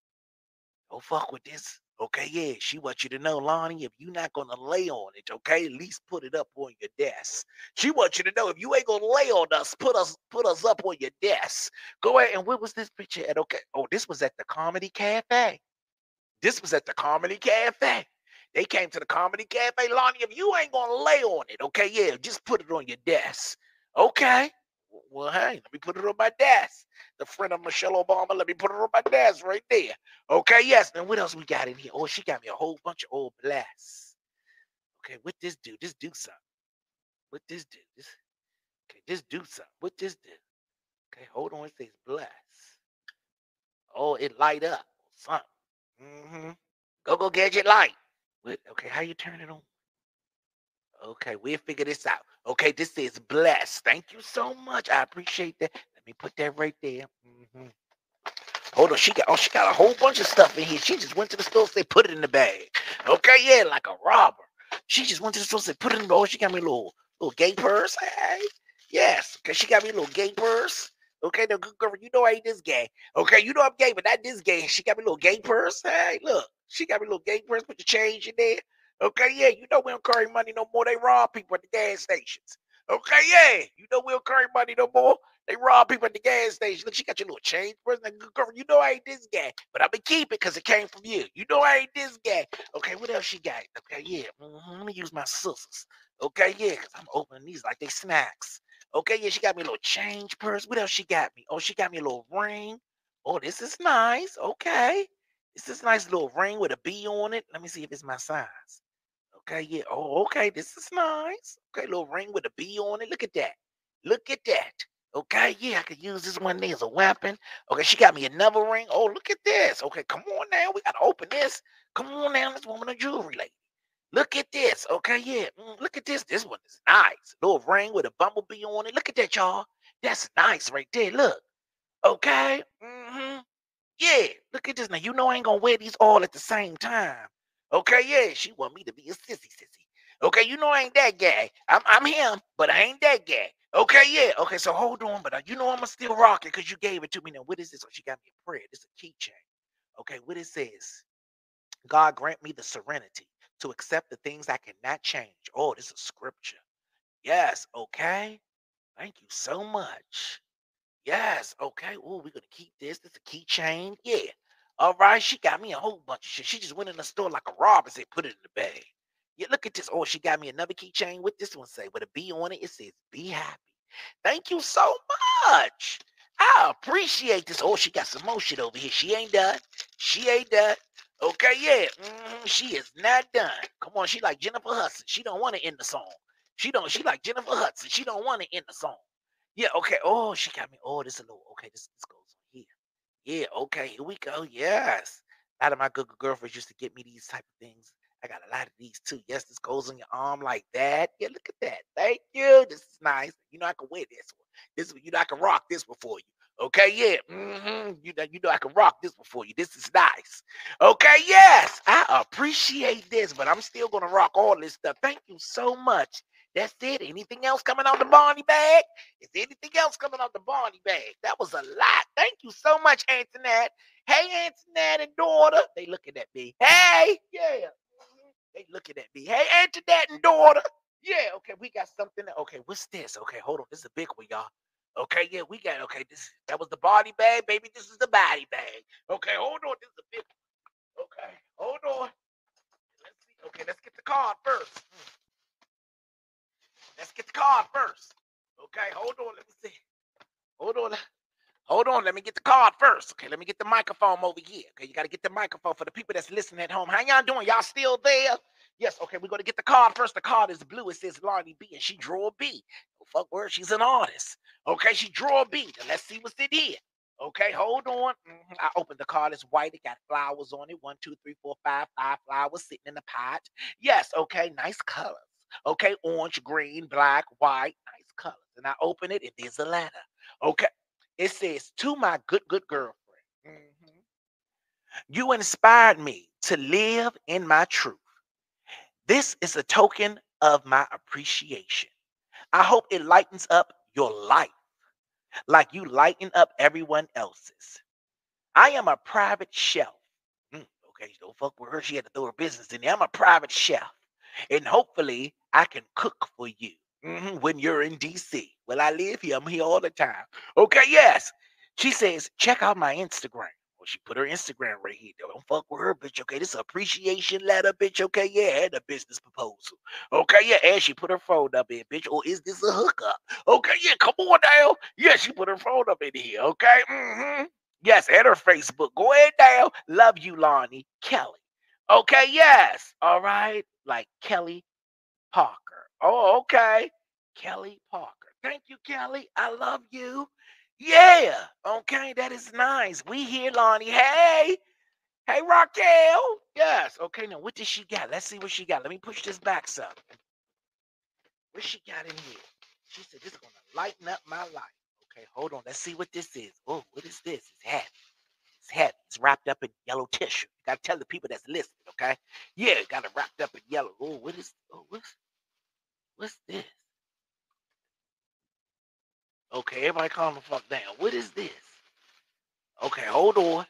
Don't fuck with this. Okay, yeah, she wants you to know, Lonnie, if you're not gonna lay on it, okay, at least put it up on your desk. She wants you to know if you ain't gonna lay on us, put us put us up on your desk. Go ahead and where was this picture at? Okay, oh, this was at the comedy cafe. This was at the comedy cafe. They came to the comedy cafe, Lonnie. If you ain't gonna lay on it, okay, yeah, just put it on your desk. Okay. Well, hey, let me put it on my desk. The friend of Michelle Obama, let me put it on my desk right there. Okay, yes. Now what else we got in here? Oh, she got me a whole bunch of old blasts. Okay, what this do? This do something. What this do? This okay, this do something. What this do? Okay, hold on. It says bless. Oh, it light up. Something. Mm-hmm. Go go gadget light. What, okay, how you turn it on? Okay, we'll figure this out. Okay, this is blessed. Thank you so much. I appreciate that. Let me put that right there. Mhm. Hold on, she got oh, she got a whole bunch of stuff in here. She just went to the store, say put it in the bag. Okay, yeah, like a robber. She just went to the store, say put it in the. Oh, she got me a little little gay purse. Hey, yes, cause she got me a little gay purse. Okay, no good girl, you know I ain't this gay. Okay, you know I'm gay, but not this gay. She got me a little gay purse. Hey, look, she got me a little gay purse. Put the change in there. Okay, yeah, you know we don't carry money no more. They rob people at the gas stations. Okay, yeah, you know we don't carry money no more. They rob people at the gas station. Look, she got your little change girl, you know I ain't this guy, but I'm gonna keep it because it came from you. You know I ain't this guy. Okay, what else she got? Okay, yeah, mhm, let me use my scissors. Okay, yeah, because I'm opening these like they snacks. Okay, yeah, she got me a little change purse. What else she got me? Oh, she got me a little ring. Oh, this is nice. Okay. It's this nice little ring with a B on it. Let me see if it's my size. Okay, yeah. Oh, okay. This is nice. Okay, little ring with a B on it. Look at that. Look at that. Okay, yeah, I could use this one as a weapon. Okay, she got me another ring. Oh, look at this. Okay, come on now. We gotta open this. Come on now. This woman a jewelry lady. Look at this. Okay, yeah. mm, look at this. This one is nice. Little ring with a bumblebee on it. Look at that, y'all. That's nice right there. Look. Okay. Mm-hmm. Yeah. Look at this. Now you know I ain't gonna wear these all at the same time. Okay, yeah. She want me to be a sissy sissy. Okay, you know I ain't that guy. I'm I'm him, but I ain't that guy. Okay, yeah. Okay, so hold on, but uh, you know I'ma still rock it because you gave it to me. Now, what is this? Oh, she got me a prayer. This is a keychain. Okay, what it says? God grant me the serenity to accept the things I cannot change. Oh, this is scripture. Yes, okay. Thank you so much. Yes, okay. Oh, we're gonna keep this. This is a keychain. Yeah. All right. She got me a whole bunch of shit. She just went in the store like a robber and said, put it in the bag. Yeah, look at this. Oh, she got me another keychain. What this one say? With a B on it, it says be happy. Thank you so much. I appreciate this. Oh, she got some more shit over here. She ain't done. She ain't done. Okay, yeah. mhm, She is not done. Come on, she like Jennifer Hudson. She don't want to end the song. She don't. She like Jennifer Hudson. She don't want to end the song. Yeah. Okay. Oh, she got me. Oh, this a little. Okay, this this goes. Yeah. Okay. Here we go. Yes. A lot of my good girlfriends used to get me these type of things. I got a lot of these too. Yes, this goes on your arm like that. Yeah, look at that. Thank you. This is nice. You know I can wear this one. This you know I can rock this before you. Okay, yeah. hmm You know, you know I can rock this one for you. This is nice. Okay, yes. I appreciate this, but I'm still gonna rock all this stuff. Thank you so much. That's it. Anything else coming out the Barney bag? Is anything else coming out the Barney bag? That was a lot. Thank you so much, Antoinette. Hey, Antoinette and daughter. They looking at me. Hey, yeah. They looking at me. Hey, Antoinette and daughter. Yeah, okay, we got something. Okay, what's this? Okay, hold on. This is a big one, y'all. Okay, yeah, we got okay. This that was the body bag, baby. This is the body bag. Okay, hold on. This is a big one. Okay, hold on. Let's see. Okay, let's get the card first. Mm. Let's get the card first. Okay, hold on. Let me see. Hold on. Hold on. Let me get the card first. Okay, let me get the microphone over here. Okay, you got to get the microphone for the people that's listening at home. How y'all doing? Y'all still there? Yes. Okay, we're gonna get the card first. The card is blue. It says Lonnie Bee, and she drew a B. Fuck word. She's an artist. Okay, she drew a B. Now let's see what's in here. Okay, hold on. Mhm, I opened the card. It's white. It got flowers on it. One, two, three, four, five. Five flowers sitting in the pot. Yes. Okay. Nice colors. Okay, orange, green, black, white, nice colors. And I open it, and there's a letter. Okay, it says, To my good, good girlfriend, mhm, you inspired me to live in my truth. This is a token of my appreciation. I hope it lightens up your life like you lighten up everyone else's. I am a private chef. Mm, okay, don't fuck with her. She had to throw her business in there. I'm a private chef. And hopefully I can cook for you mhm, when you're in DC. Well, I live here. I'm here all the time. Okay, yes. She says, check out my Instagram. Well, she put her Instagram right here. Don't fuck with her, bitch. Okay, this is appreciation letter, bitch. Okay, yeah, and a business proposal. Okay, yeah, and she put her phone up in, bitch. Or is this a hookup? Okay, yeah, come on now. Yeah, she put her phone up in here. Okay, mm-hmm. Yes, and her Facebook. Go ahead now. Love you, Lonnie Kelly. Okay, yes. All right, like Kelly Parker. Oh, okay. Kelly Parker. Thank you, Kelly. I love you. Yeah. Okay, that is nice. We here, Lonnie. Hey. Hey, Raquel. Yes. Okay, now what does she got? Let's see what she got. Let me push this back some. What she got in here? She said this is gonna lighten up my life. Okay, hold on. Let's see what this is. Oh, what is this? It's heavy. It's heavy. It's wrapped up in yellow tissue. You gotta tell the people that's listening, okay? Yeah, got it wrapped up in yellow. Oh, what is oh what's what's this? Okay, everybody calm the fuck down. What is this? Okay, hold on.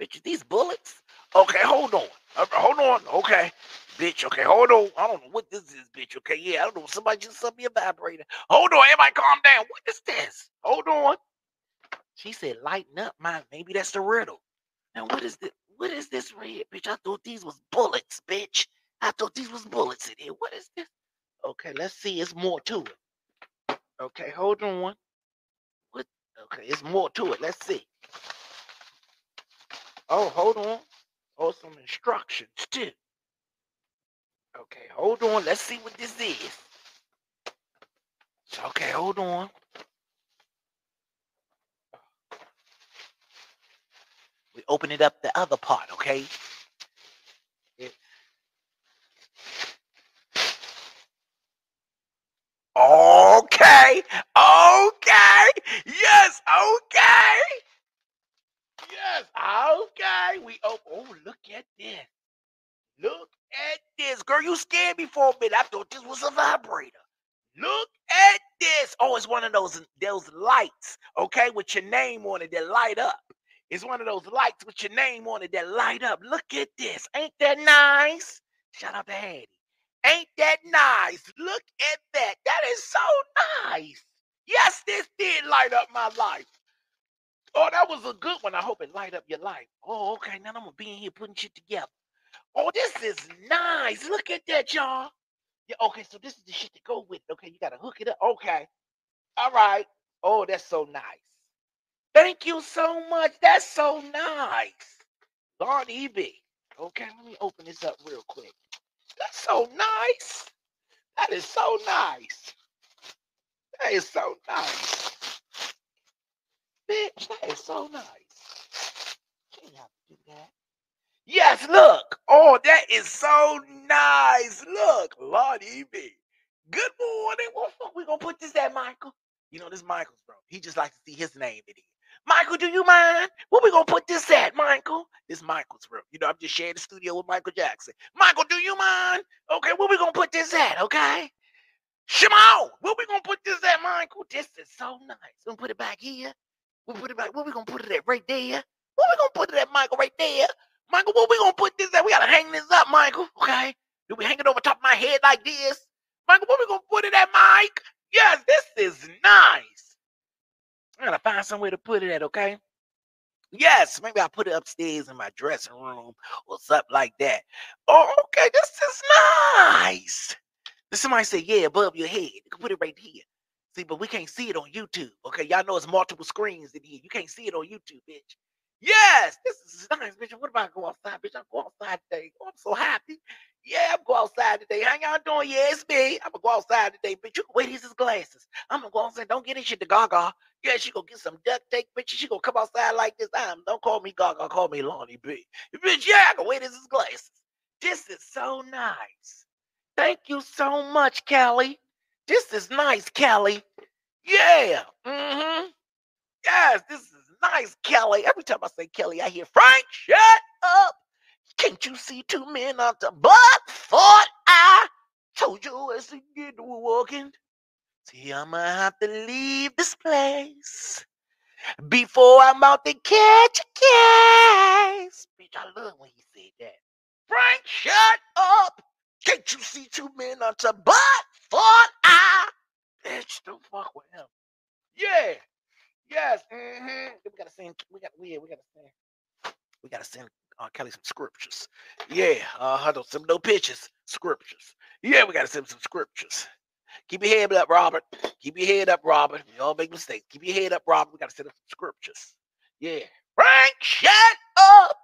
Bitch, these bullets? Okay, hold on. Uh, hold on. Okay. Bitch, okay, hold on. I don't know what this is, bitch. Okay, yeah, I don't know. Somebody just sent me a vibrator. Hold on, everybody calm down. What is this? Hold on. She said, lighten up, man. Maybe that's the riddle. Now, what is this? What is this red, bitch? I thought these was bullets, bitch. I thought these was bullets in here. What is this? Okay, let's see. It's more to it. Okay, hold on. What? Okay, it's more to it. Let's see. Oh, hold on. Oh, some instructions too. Okay, hold on. Let's see what this is. Okay, hold on. We open it up the other part, okay? Okay, okay, yes, okay, yes, okay. We oh, oh, look at this. Look at this, girl. You scared me for a minute. I thought this was a vibrator. Look at this. Oh, it's one of those those lights, okay, with your name on it that light up. It's one of those lights with your name on it that light up. Look at this. Ain't that nice? Shout out to Hattie. Ain't that nice? Look at that. That is so nice. Yes, this did light up my life. Oh, that was a good one. I hope it light up your life. Oh, okay. Now I'm gonna be in here putting shit together. Oh, this is nice. Look at that, y'all. Yeah, okay, so this is the shit to go with. Okay, you gotta hook it up. Okay. All right. Oh, that's so nice. Thank you so much. That's so nice. Lord EB. Okay, let me open this up real quick. That's so nice. That is so nice. That is so nice. Bitch, that is so nice. Can't have to do that. Yes, look. Oh, that is so nice. Look, Lord EB. Good morning. What the fuck we gonna put this at, Michael? You know, this Michael's bro. He just likes to see his name in it. Michael, do you mind? Where we gonna put this at, Michael? This Michael's room. You know, I'm just sharing the studio with Michael Jackson. Michael, do you mind? Okay, where we gonna put this at? Okay. Shimon, where we gonna put this at, Michael? This is so nice. We gonna put it back here. We'll put it back. Where we gonna put it at? Right there. Where we gonna put it at, Michael? Right there. Michael, where we gonna put this at? We gotta hang this up, Michael. Okay. Do we hang it over top of my head like this? Michael, where we gonna put it at, Mike? Yes, this is nice. I gotta find somewhere to put it at, okay? Yes, maybe I'll put it upstairs in my dressing room or something like that. Oh, okay, this is nice. Somebody say, yeah, above your head. You can put it right here. See, but we can't see it on YouTube. Okay, y'all know it's multiple screens in here. You can't see it on YouTube, bitch. Yes, this is nice, bitch. What about I go outside, bitch? I'm going outside today. Oh, I'm so happy. Yeah, I'm going outside today. How y'all doing? Yeah, it's me. I'm gonna go outside today, bitch. You can wear these glasses. I'm gonna go outside. Don't get this shit to Gaga. Yeah, she gonna get some duct tape, bitch. She gonna come outside like this. I'm don't call me Gaga, call me Lonnie Bee. Bitch, yeah, I can wear these glasses. This is so nice. Thank you so much, Kelly. This is nice, Kelly. Yeah. Mm-hmm. Yes, this is nice, Kelly. Every time I say Kelly, I hear Frank, shut up. Can't you see two men on the butt? Thought I told you as to get walking. See, I'm gonna have to leave this place before I'm out to catch a case. Bitch, I love when he said that. Frank, shut up. Can't you see two men on the butt? Thought I. Bitch, don't fuck with him. Yeah. Yes. Mm-hmm. We gotta send. We got. We, we gotta send. We gotta send uh, Kelly some scriptures. Yeah. Uh, don't send no pictures. Scriptures. Yeah, we gotta send some scriptures. Keep your head up, Robert. Keep your head up, Robert. We all make mistakes. Keep your head up, Robert. We gotta send some scriptures. Yeah. Frank, shut up.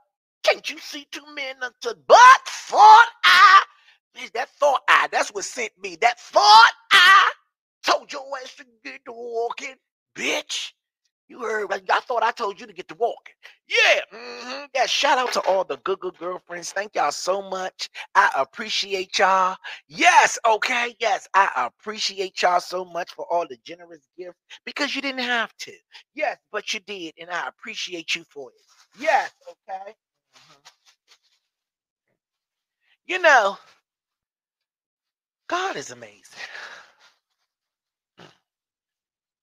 Can't you see two men unto but thought I? Man, that thought I. That's what sent me. That thought I told your ass to get to walking, bitch. You heard, I thought I told you to get to walking. Yeah. Mm-hmm. Yeah. Shout out to all the good, good girlfriends. Thank y'all so much. I appreciate y'all. Yes. Okay. Yes. I appreciate y'all so much for all the generous gifts because you didn't have to. Yes, but you did. And I appreciate you for it. Yes. Okay. Mm-hmm. You know, God is amazing.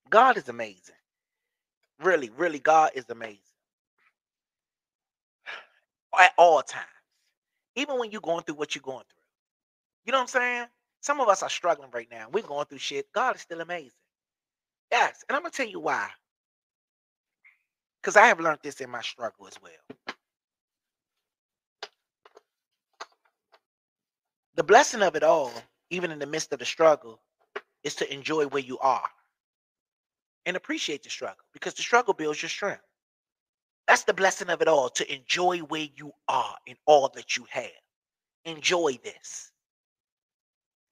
God is amazing. Really, really, God is amazing. At all times. Even when you're going through what you're going through. You know what I'm saying? Some of us are struggling right now. We're going through shit. God is still amazing. Yes. And I'm to tell you why. Because I have learned this in my struggle as well. The blessing of it all, even in the midst of the struggle, is to enjoy where you are and appreciate the struggle because the struggle builds your strength. That's the blessing of it all to enjoy where you are and all that you have. Enjoy this.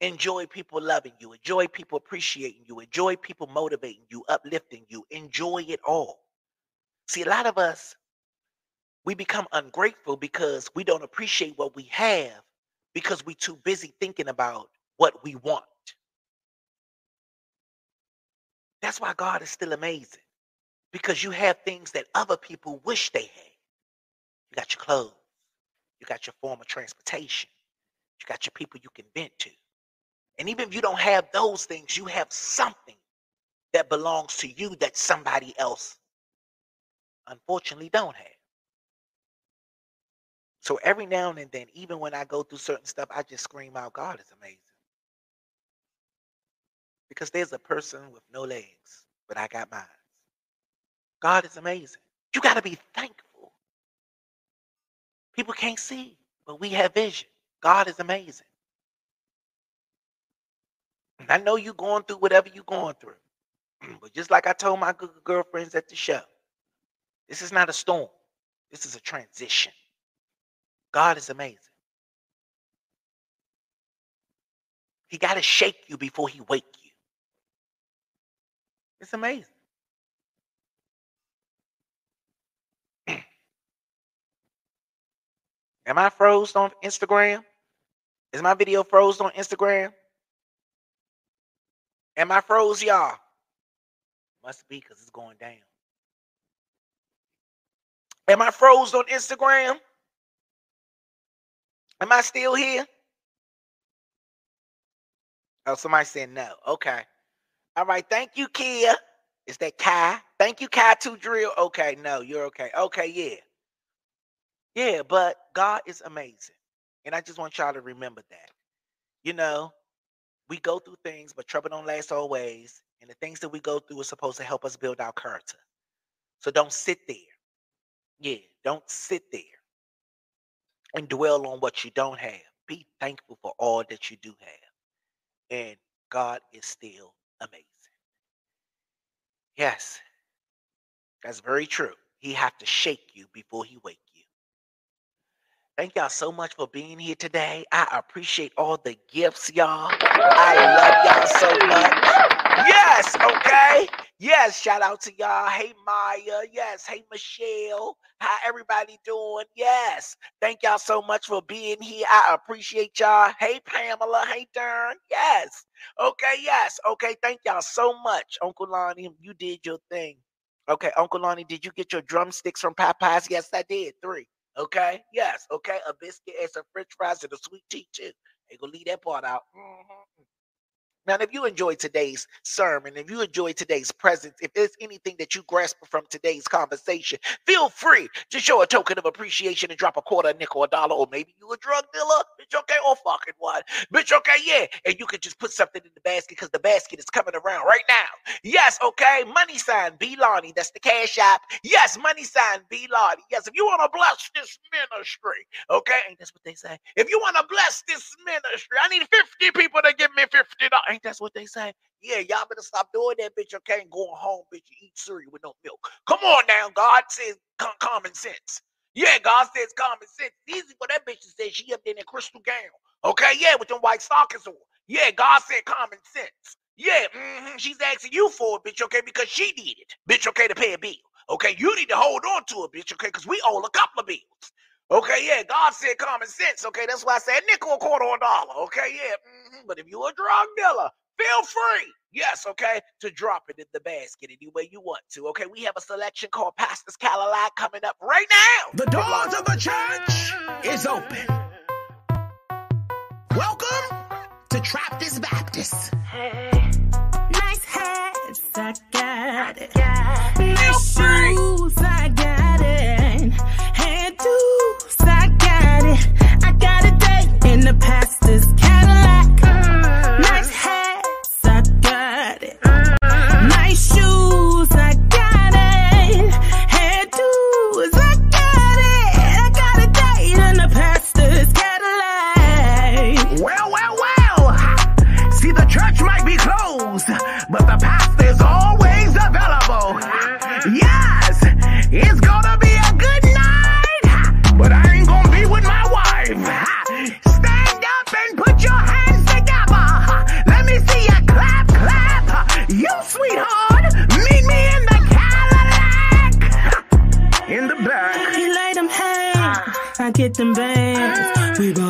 Enjoy people loving you. Enjoy people appreciating you. Enjoy people motivating you, uplifting you. Enjoy it all. See, a lot of us, we become ungrateful because we don't appreciate what we have because we're too busy thinking about what we want. That's why God is still amazing. Because you have things that other people wish they had. You got your clothes, you got your form of transportation, you got your people you can vent to. And even if you don't have those things, you have something that belongs to you that somebody else unfortunately don't have. So every now and then, even when I go through certain stuff, I just scream out, God is amazing because there's a person with no legs, but I got mine. God is amazing. You got to be thankful. People can't see, but we have vision. God is amazing. And I know you're going through whatever you're going through. But just like I told my good girlfriends at the show, this is not a storm. This is a transition. God is amazing. He got to shake you before he wake you. It's amazing. Am I froze on Instagram? Is my video froze on Instagram? Am I froze, y'all? Must be because it's going down. Am I froze on Instagram? Am I still here? Oh, somebody said no. Okay. All right. Thank you, Kia. Is that Kai? Thank you, Kai to drill. Okay, no, you're okay. Okay, yeah. Yeah, but God is amazing. And I just want y'all to remember that. You know, we go through things, but trouble don't last always. And the things that we go through are supposed to help us build our character. So don't sit there. Yeah, don't sit there and dwell on what you don't have. Be thankful for all that you do have. And God is still amazing. Yes, that's very true. He have to shake you before he wake. Thank y'all so much for being here today. I appreciate all the gifts, y'all. I love y'all so much. Yes, okay. Yes, shout out to y'all. Hey Maya. Yes. Hey Michelle. How everybody doing? Yes. Thank y'all so much for being here. I appreciate y'all. Hey Pamela. Hey Dern. Yes. Okay, yes. Okay, thank y'all so much. Uncle Lonnie, you did your thing. Okay, Uncle Lonnie, did you get your drumsticks from Popeyes? Yes, I did. Three. Okay. Yes. Okay. A biscuit and some French fries and a sweet tea too. Ain't gonna leave that part out. Mm-hmm. Now, if you enjoyed today's sermon, if you enjoyed today's presence, if there's anything that you grasp from today's conversation, feel free to show a token of appreciation and drop a quarter, a nickel, a dollar, or maybe you a drug dealer, bitch, okay, or fucking what, bitch, okay, yeah, and you can just put something in the basket because the basket is coming around right now. Yes, okay, money sign B Lonnie, that's the cash app. Yes, money sign B Lonnie. Yes, if you want to bless this ministry, okay, ain't that's what they say? If you want to bless this ministry, I need 50 people to give me $50. Ain't that's what they say? Yeah, y'all better stop doing that, bitch. Okay, and going home, bitch, you eat cereal with no milk. Come on now, God says common sense. Yeah, God says common sense. Easy for that bitch to say she up in a crystal gown. Okay, yeah, with them white stockings on. Yeah, God said common sense. Yeah, mm-hmm, she's asking you for it, bitch, okay, because she did it, bitch, okay, to pay a bill. Okay, you need to hold on to it, bitch, okay, because we owe a couple of bills. Okay, yeah, God said common sense. Okay, that's why I said nickel, a quarter, or dollar. Okay, yeah. Mm-hmm. But if you're a drug dealer, feel free, yes, okay, to drop it in the basket any way you want to. Okay, we have a selection called Pastor's Cadillac coming up right now. The doors of the church is open. Welcome to Trappist Baptist. Nice hats, I got it. Nice shoes,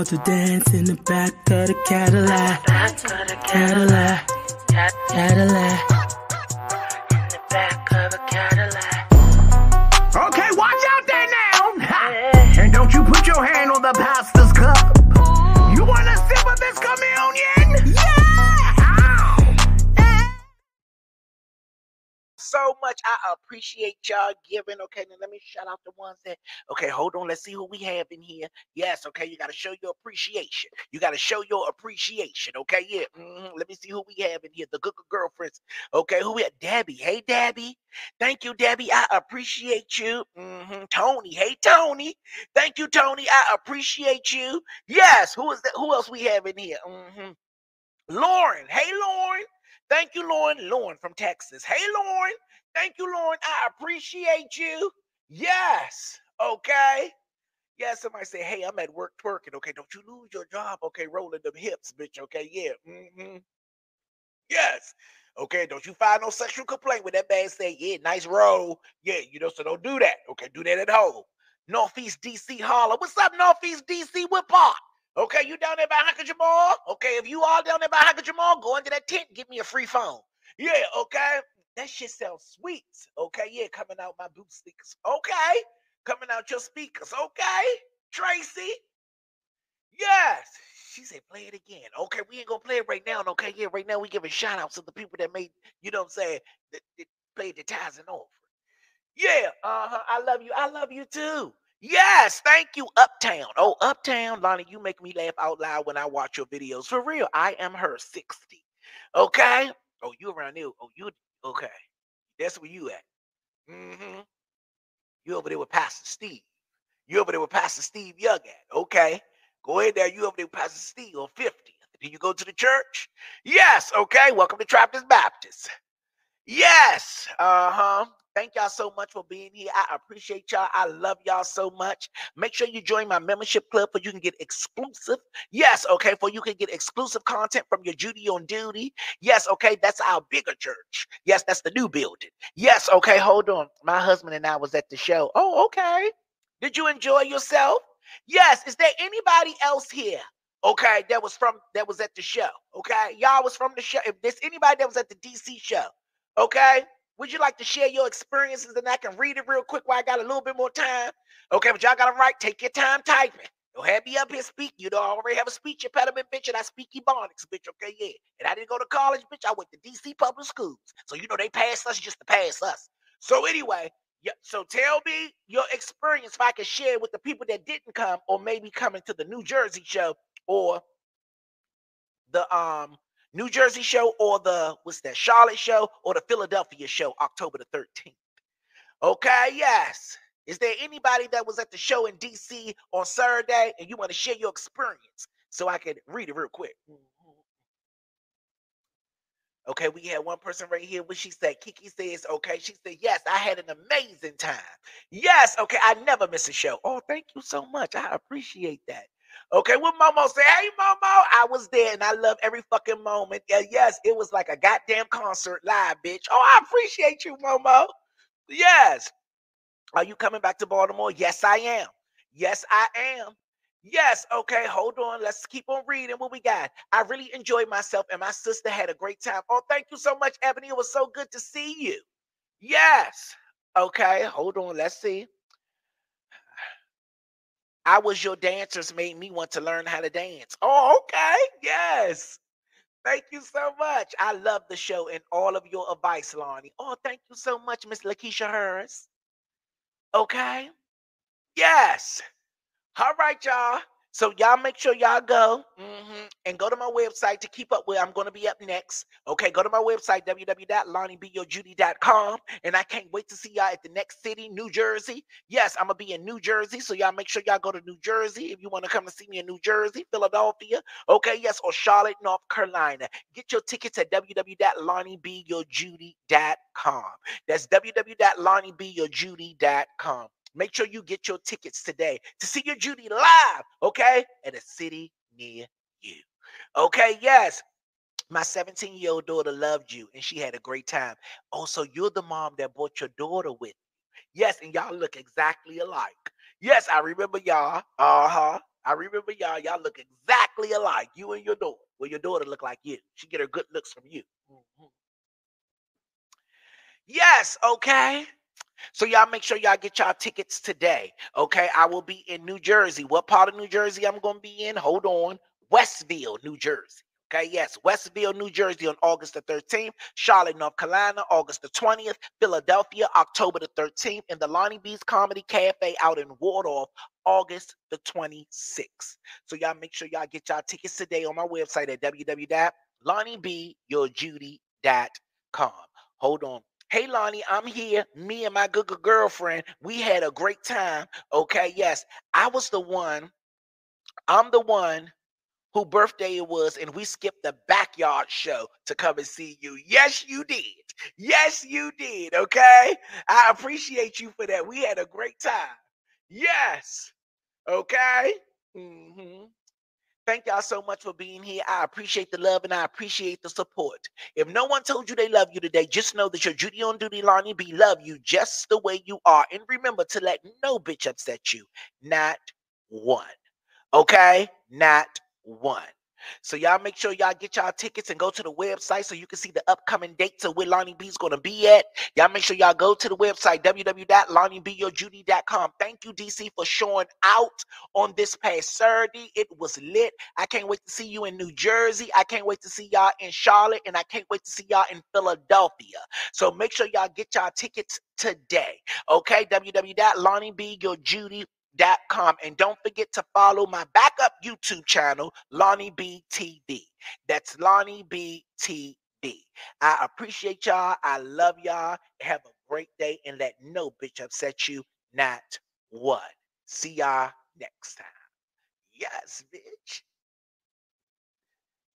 to dance in the back of the Cadillac. Cadillac, Cadillac. Appreciate y'all giving. Okay, now let me shout out the ones that. Okay, hold on. Let's see who we have in here. Yes, okay. You got to show your appreciation. You got to show your appreciation. Okay, yeah. mhm, Let me see who we have in here. The good girlfriends. Okay, who we have? Debbie. Hey, Debbie. Thank you, Debbie. I appreciate you. hmm Tony. Hey, Tony. Thank you, Tony. I appreciate you. Yes. Who is that? Who else we have in here? hmm Lauren. Hey, Lauren. Thank you, Lauren. Lauren from Texas. Hey, Lauren. Thank you, Lauren. I appreciate you. Yes. Okay. Yeah, somebody say, hey, I'm at work twerking. Okay, don't you lose your job. Okay, rolling them hips, bitch. Okay, yeah. hmm Yes. Okay, don't you find no sexual complaint with that man say, yeah, nice roll. Yeah, you know, so don't do that. Okay, do that at home. Northeast DC holler. What's up, Northeast DC whip hop? Okay, you down there by Hechinger Mall? Okay, if you all down there by Hechinger Mall, go into that tent, give me a free phone. Yeah, okay. That shit sounds sweet. Okay, yeah, coming out my boot speakers. Okay, coming out your speakers. Okay, Tracy. Yes. She said, play it again. Okay, we ain't gonna play it right now. Okay, yeah, right now we giving shout outs to the people that made, you know what I'm saying, that, that played the ties and over. Yeah, uh-huh. I love you. I love you too. Yes, thank you, Uptown. Oh, Uptown, Lonnie, you make me laugh out loud when I watch your videos. For real, I am her 60. Okay? Oh, you around here. Oh, you okay. That's where you at. Mm-hmm. You over there with Pastor Steve. You over there with Pastor Steve Young at. Okay. Go ahead there. You over there with Pastor Steve on 50. Did you go to the church? Yes. Okay. Welcome to Trappist Baptist. Yes. Uh-huh. Thank y'all so much for being here. I appreciate y'all. I love y'all so much. Make sure you join my membership club for you can get exclusive. Yes, okay, for you can get exclusive content from your Judy on duty. Yes, okay, that's our bigger church. Yes, that's the new building. Yes, okay, hold on. My husband and I was at the show. Oh, okay. Did you enjoy yourself? Yes. Is there anybody else here? Okay, that was from that was at the show. Okay, y'all was from the show. If there's anybody that was at the DC show, okay, would you like to share your experiences and I can read it real quick while I got a little bit more time? Okay, but y'all got to write. Take your time typing. Don't have me up here speak. You don't already have a speech impediment, bitch, and I speak Ebonics, bitch. Okay, yeah. And I didn't go to college, bitch. I went to DC public schools. So you know they passed us just to pass us. So anyway, yeah. So tell me your experience if I can share with the people that didn't come or maybe coming to the New Jersey show or the um New Jersey show or the what's that Charlotte show or the Philadelphia show October the 13th. Okay, yes. Is there anybody that was at the show in DC on Saturday and you want to share your experience so I can read it real quick? Okay, we had one person right here. What she said, Kiki says, okay. She said, yes, I had an amazing time. Yes, okay, I never miss a show. Oh, thank you so much. I appreciate that. Okay, what Momo say? Hey, Momo, I was there and I love every fucking moment. Yeah, yes, it was like a goddamn concert live, bitch. Oh, I appreciate you, Momo. Yes. Are you coming back to Baltimore? Yes, I am. Yes, I am. Yes, okay, hold on. Let's keep on reading what we got. I really enjoyed myself and my sister had a great time. Oh, thank you so much, Ebony. It was so good to see you. Yes. Okay, hold on. Let's see. I was your dancers made me want to learn how to dance. Oh, okay. Yes. Thank you so much. I love the show and all of your advice, Lonnie. Oh, thank you so much, Miss Lakeisha Harris. Okay. Yes. All right, y'all. So y'all make sure y'all go mm-hmm, and go to my website to keep up where I'm going to be up next. Okay, go to my website, www.lonniebeeyourjudy.com. And I can't wait to see y'all at the next city, New Jersey. Yes, I'm going to be in New Jersey. So y'all make sure y'all go to New Jersey if you want to come and see me in New Jersey, Philadelphia. Okay, yes, or Charlotte, North Carolina. Get your tickets at www.lonniebeeyourjudy.com. That's www.lonniebeeyourjudy.com. Make sure you get your tickets today to see your Judy live, okay, at a city near you. Okay, yes. My 17 year old daughter loved you and she had a great time. Also, you're the mom that brought your daughter with you. Yes, and y'all look exactly alike. Yes, I remember y'all. Uh huh. I remember y'all. Y'all look exactly alike. You and your daughter. Well, your daughter look like you. She get her good looks from you. Mm-hmm. Yes, okay. So y'all make sure y'all get y'all tickets today. Okay, I will be in New Jersey. What part of New Jersey I'm going to be in? Hold on. Westville, New Jersey. Okay, yes, Westville, New Jersey on August the 13th, Charlotte, North Carolina, August the 20th, Philadelphia, October the 13th, and the Lonnie Bee's Comedy Cafe out in Waldorf, August the 26th. So y'all make sure y'all get y'all tickets today on my website at www.lonniebeeyourjudy.com. Hold on. Hey, Lonnie, I'm here. Me and my good, good girlfriend, we had a great time. Okay, yes, I was the one. I'm the one who birthday it was, and we skipped the backyard show to come and see you. Yes, you did. Yes, you did. Okay, I appreciate you for that. We had a great time. Yes. Okay. Mm-hmm. Thank y'all so much for being here. I appreciate the love and I appreciate the support. If no one told you they love you today, just know that your Judy on duty, Lonnie Bee, love you just the way you are. And remember to let no bitch upset you. Not one. Okay? Not one. So y'all make sure y'all get y'all tickets and go to the website so you can see the upcoming dates of where Lonnie Bee is going to be at. Y'all make sure y'all go to the website www.lonniebeeyourjudy.com. Thank you DC for showing out on this past Saturday. It was lit. I can't wait to see you in New Jersey. I can't wait to see y'all in Charlotte and I can't wait to see y'all in Philadelphia. So make sure y'all get y'all tickets today. Okay, www.lonniebeeyourjudy.com com and don't forget to follow my backup YouTube channel, Lonnie Bee TV. That's Lonnie Bee TV. I appreciate y'all. I love y'all. Have a great day and let no bitch upset you. Not one. See y'all next time. Yes, bitch.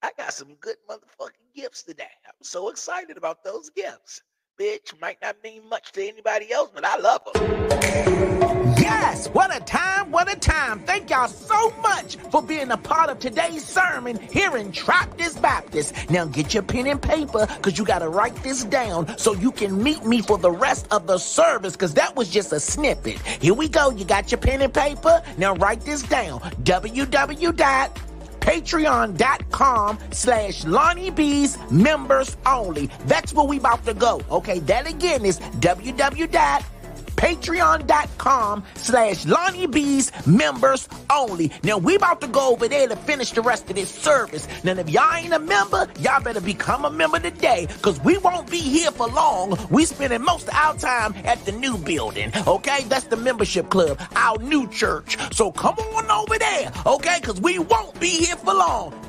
I got some good motherfucking gifts today. I'm so excited about those gifts. Bitch might not mean much to anybody else, but I love them. Yes, what a time, what a time. Thank y'all so much for being a part of today's sermon here in Trappist Baptist. Now get your pen and paper because you got to write this down so you can meet me for the rest of the service because that was just a snippet. Here we go. You got your pen and paper? Now write this down. www patreon.com slash Lonnie Bee's members only. That's where we about to go. Okay, that again is www patreon.com slash Lonnie Bee's members only. Now we about to go over there to finish the rest of this service. Now if y'all ain't a member, y'all better become a member today because we won't be here for long. We spending most of our time at the new building. Okay, that's the membership club, our new church. So come on over there, okay, because we won't be here for long.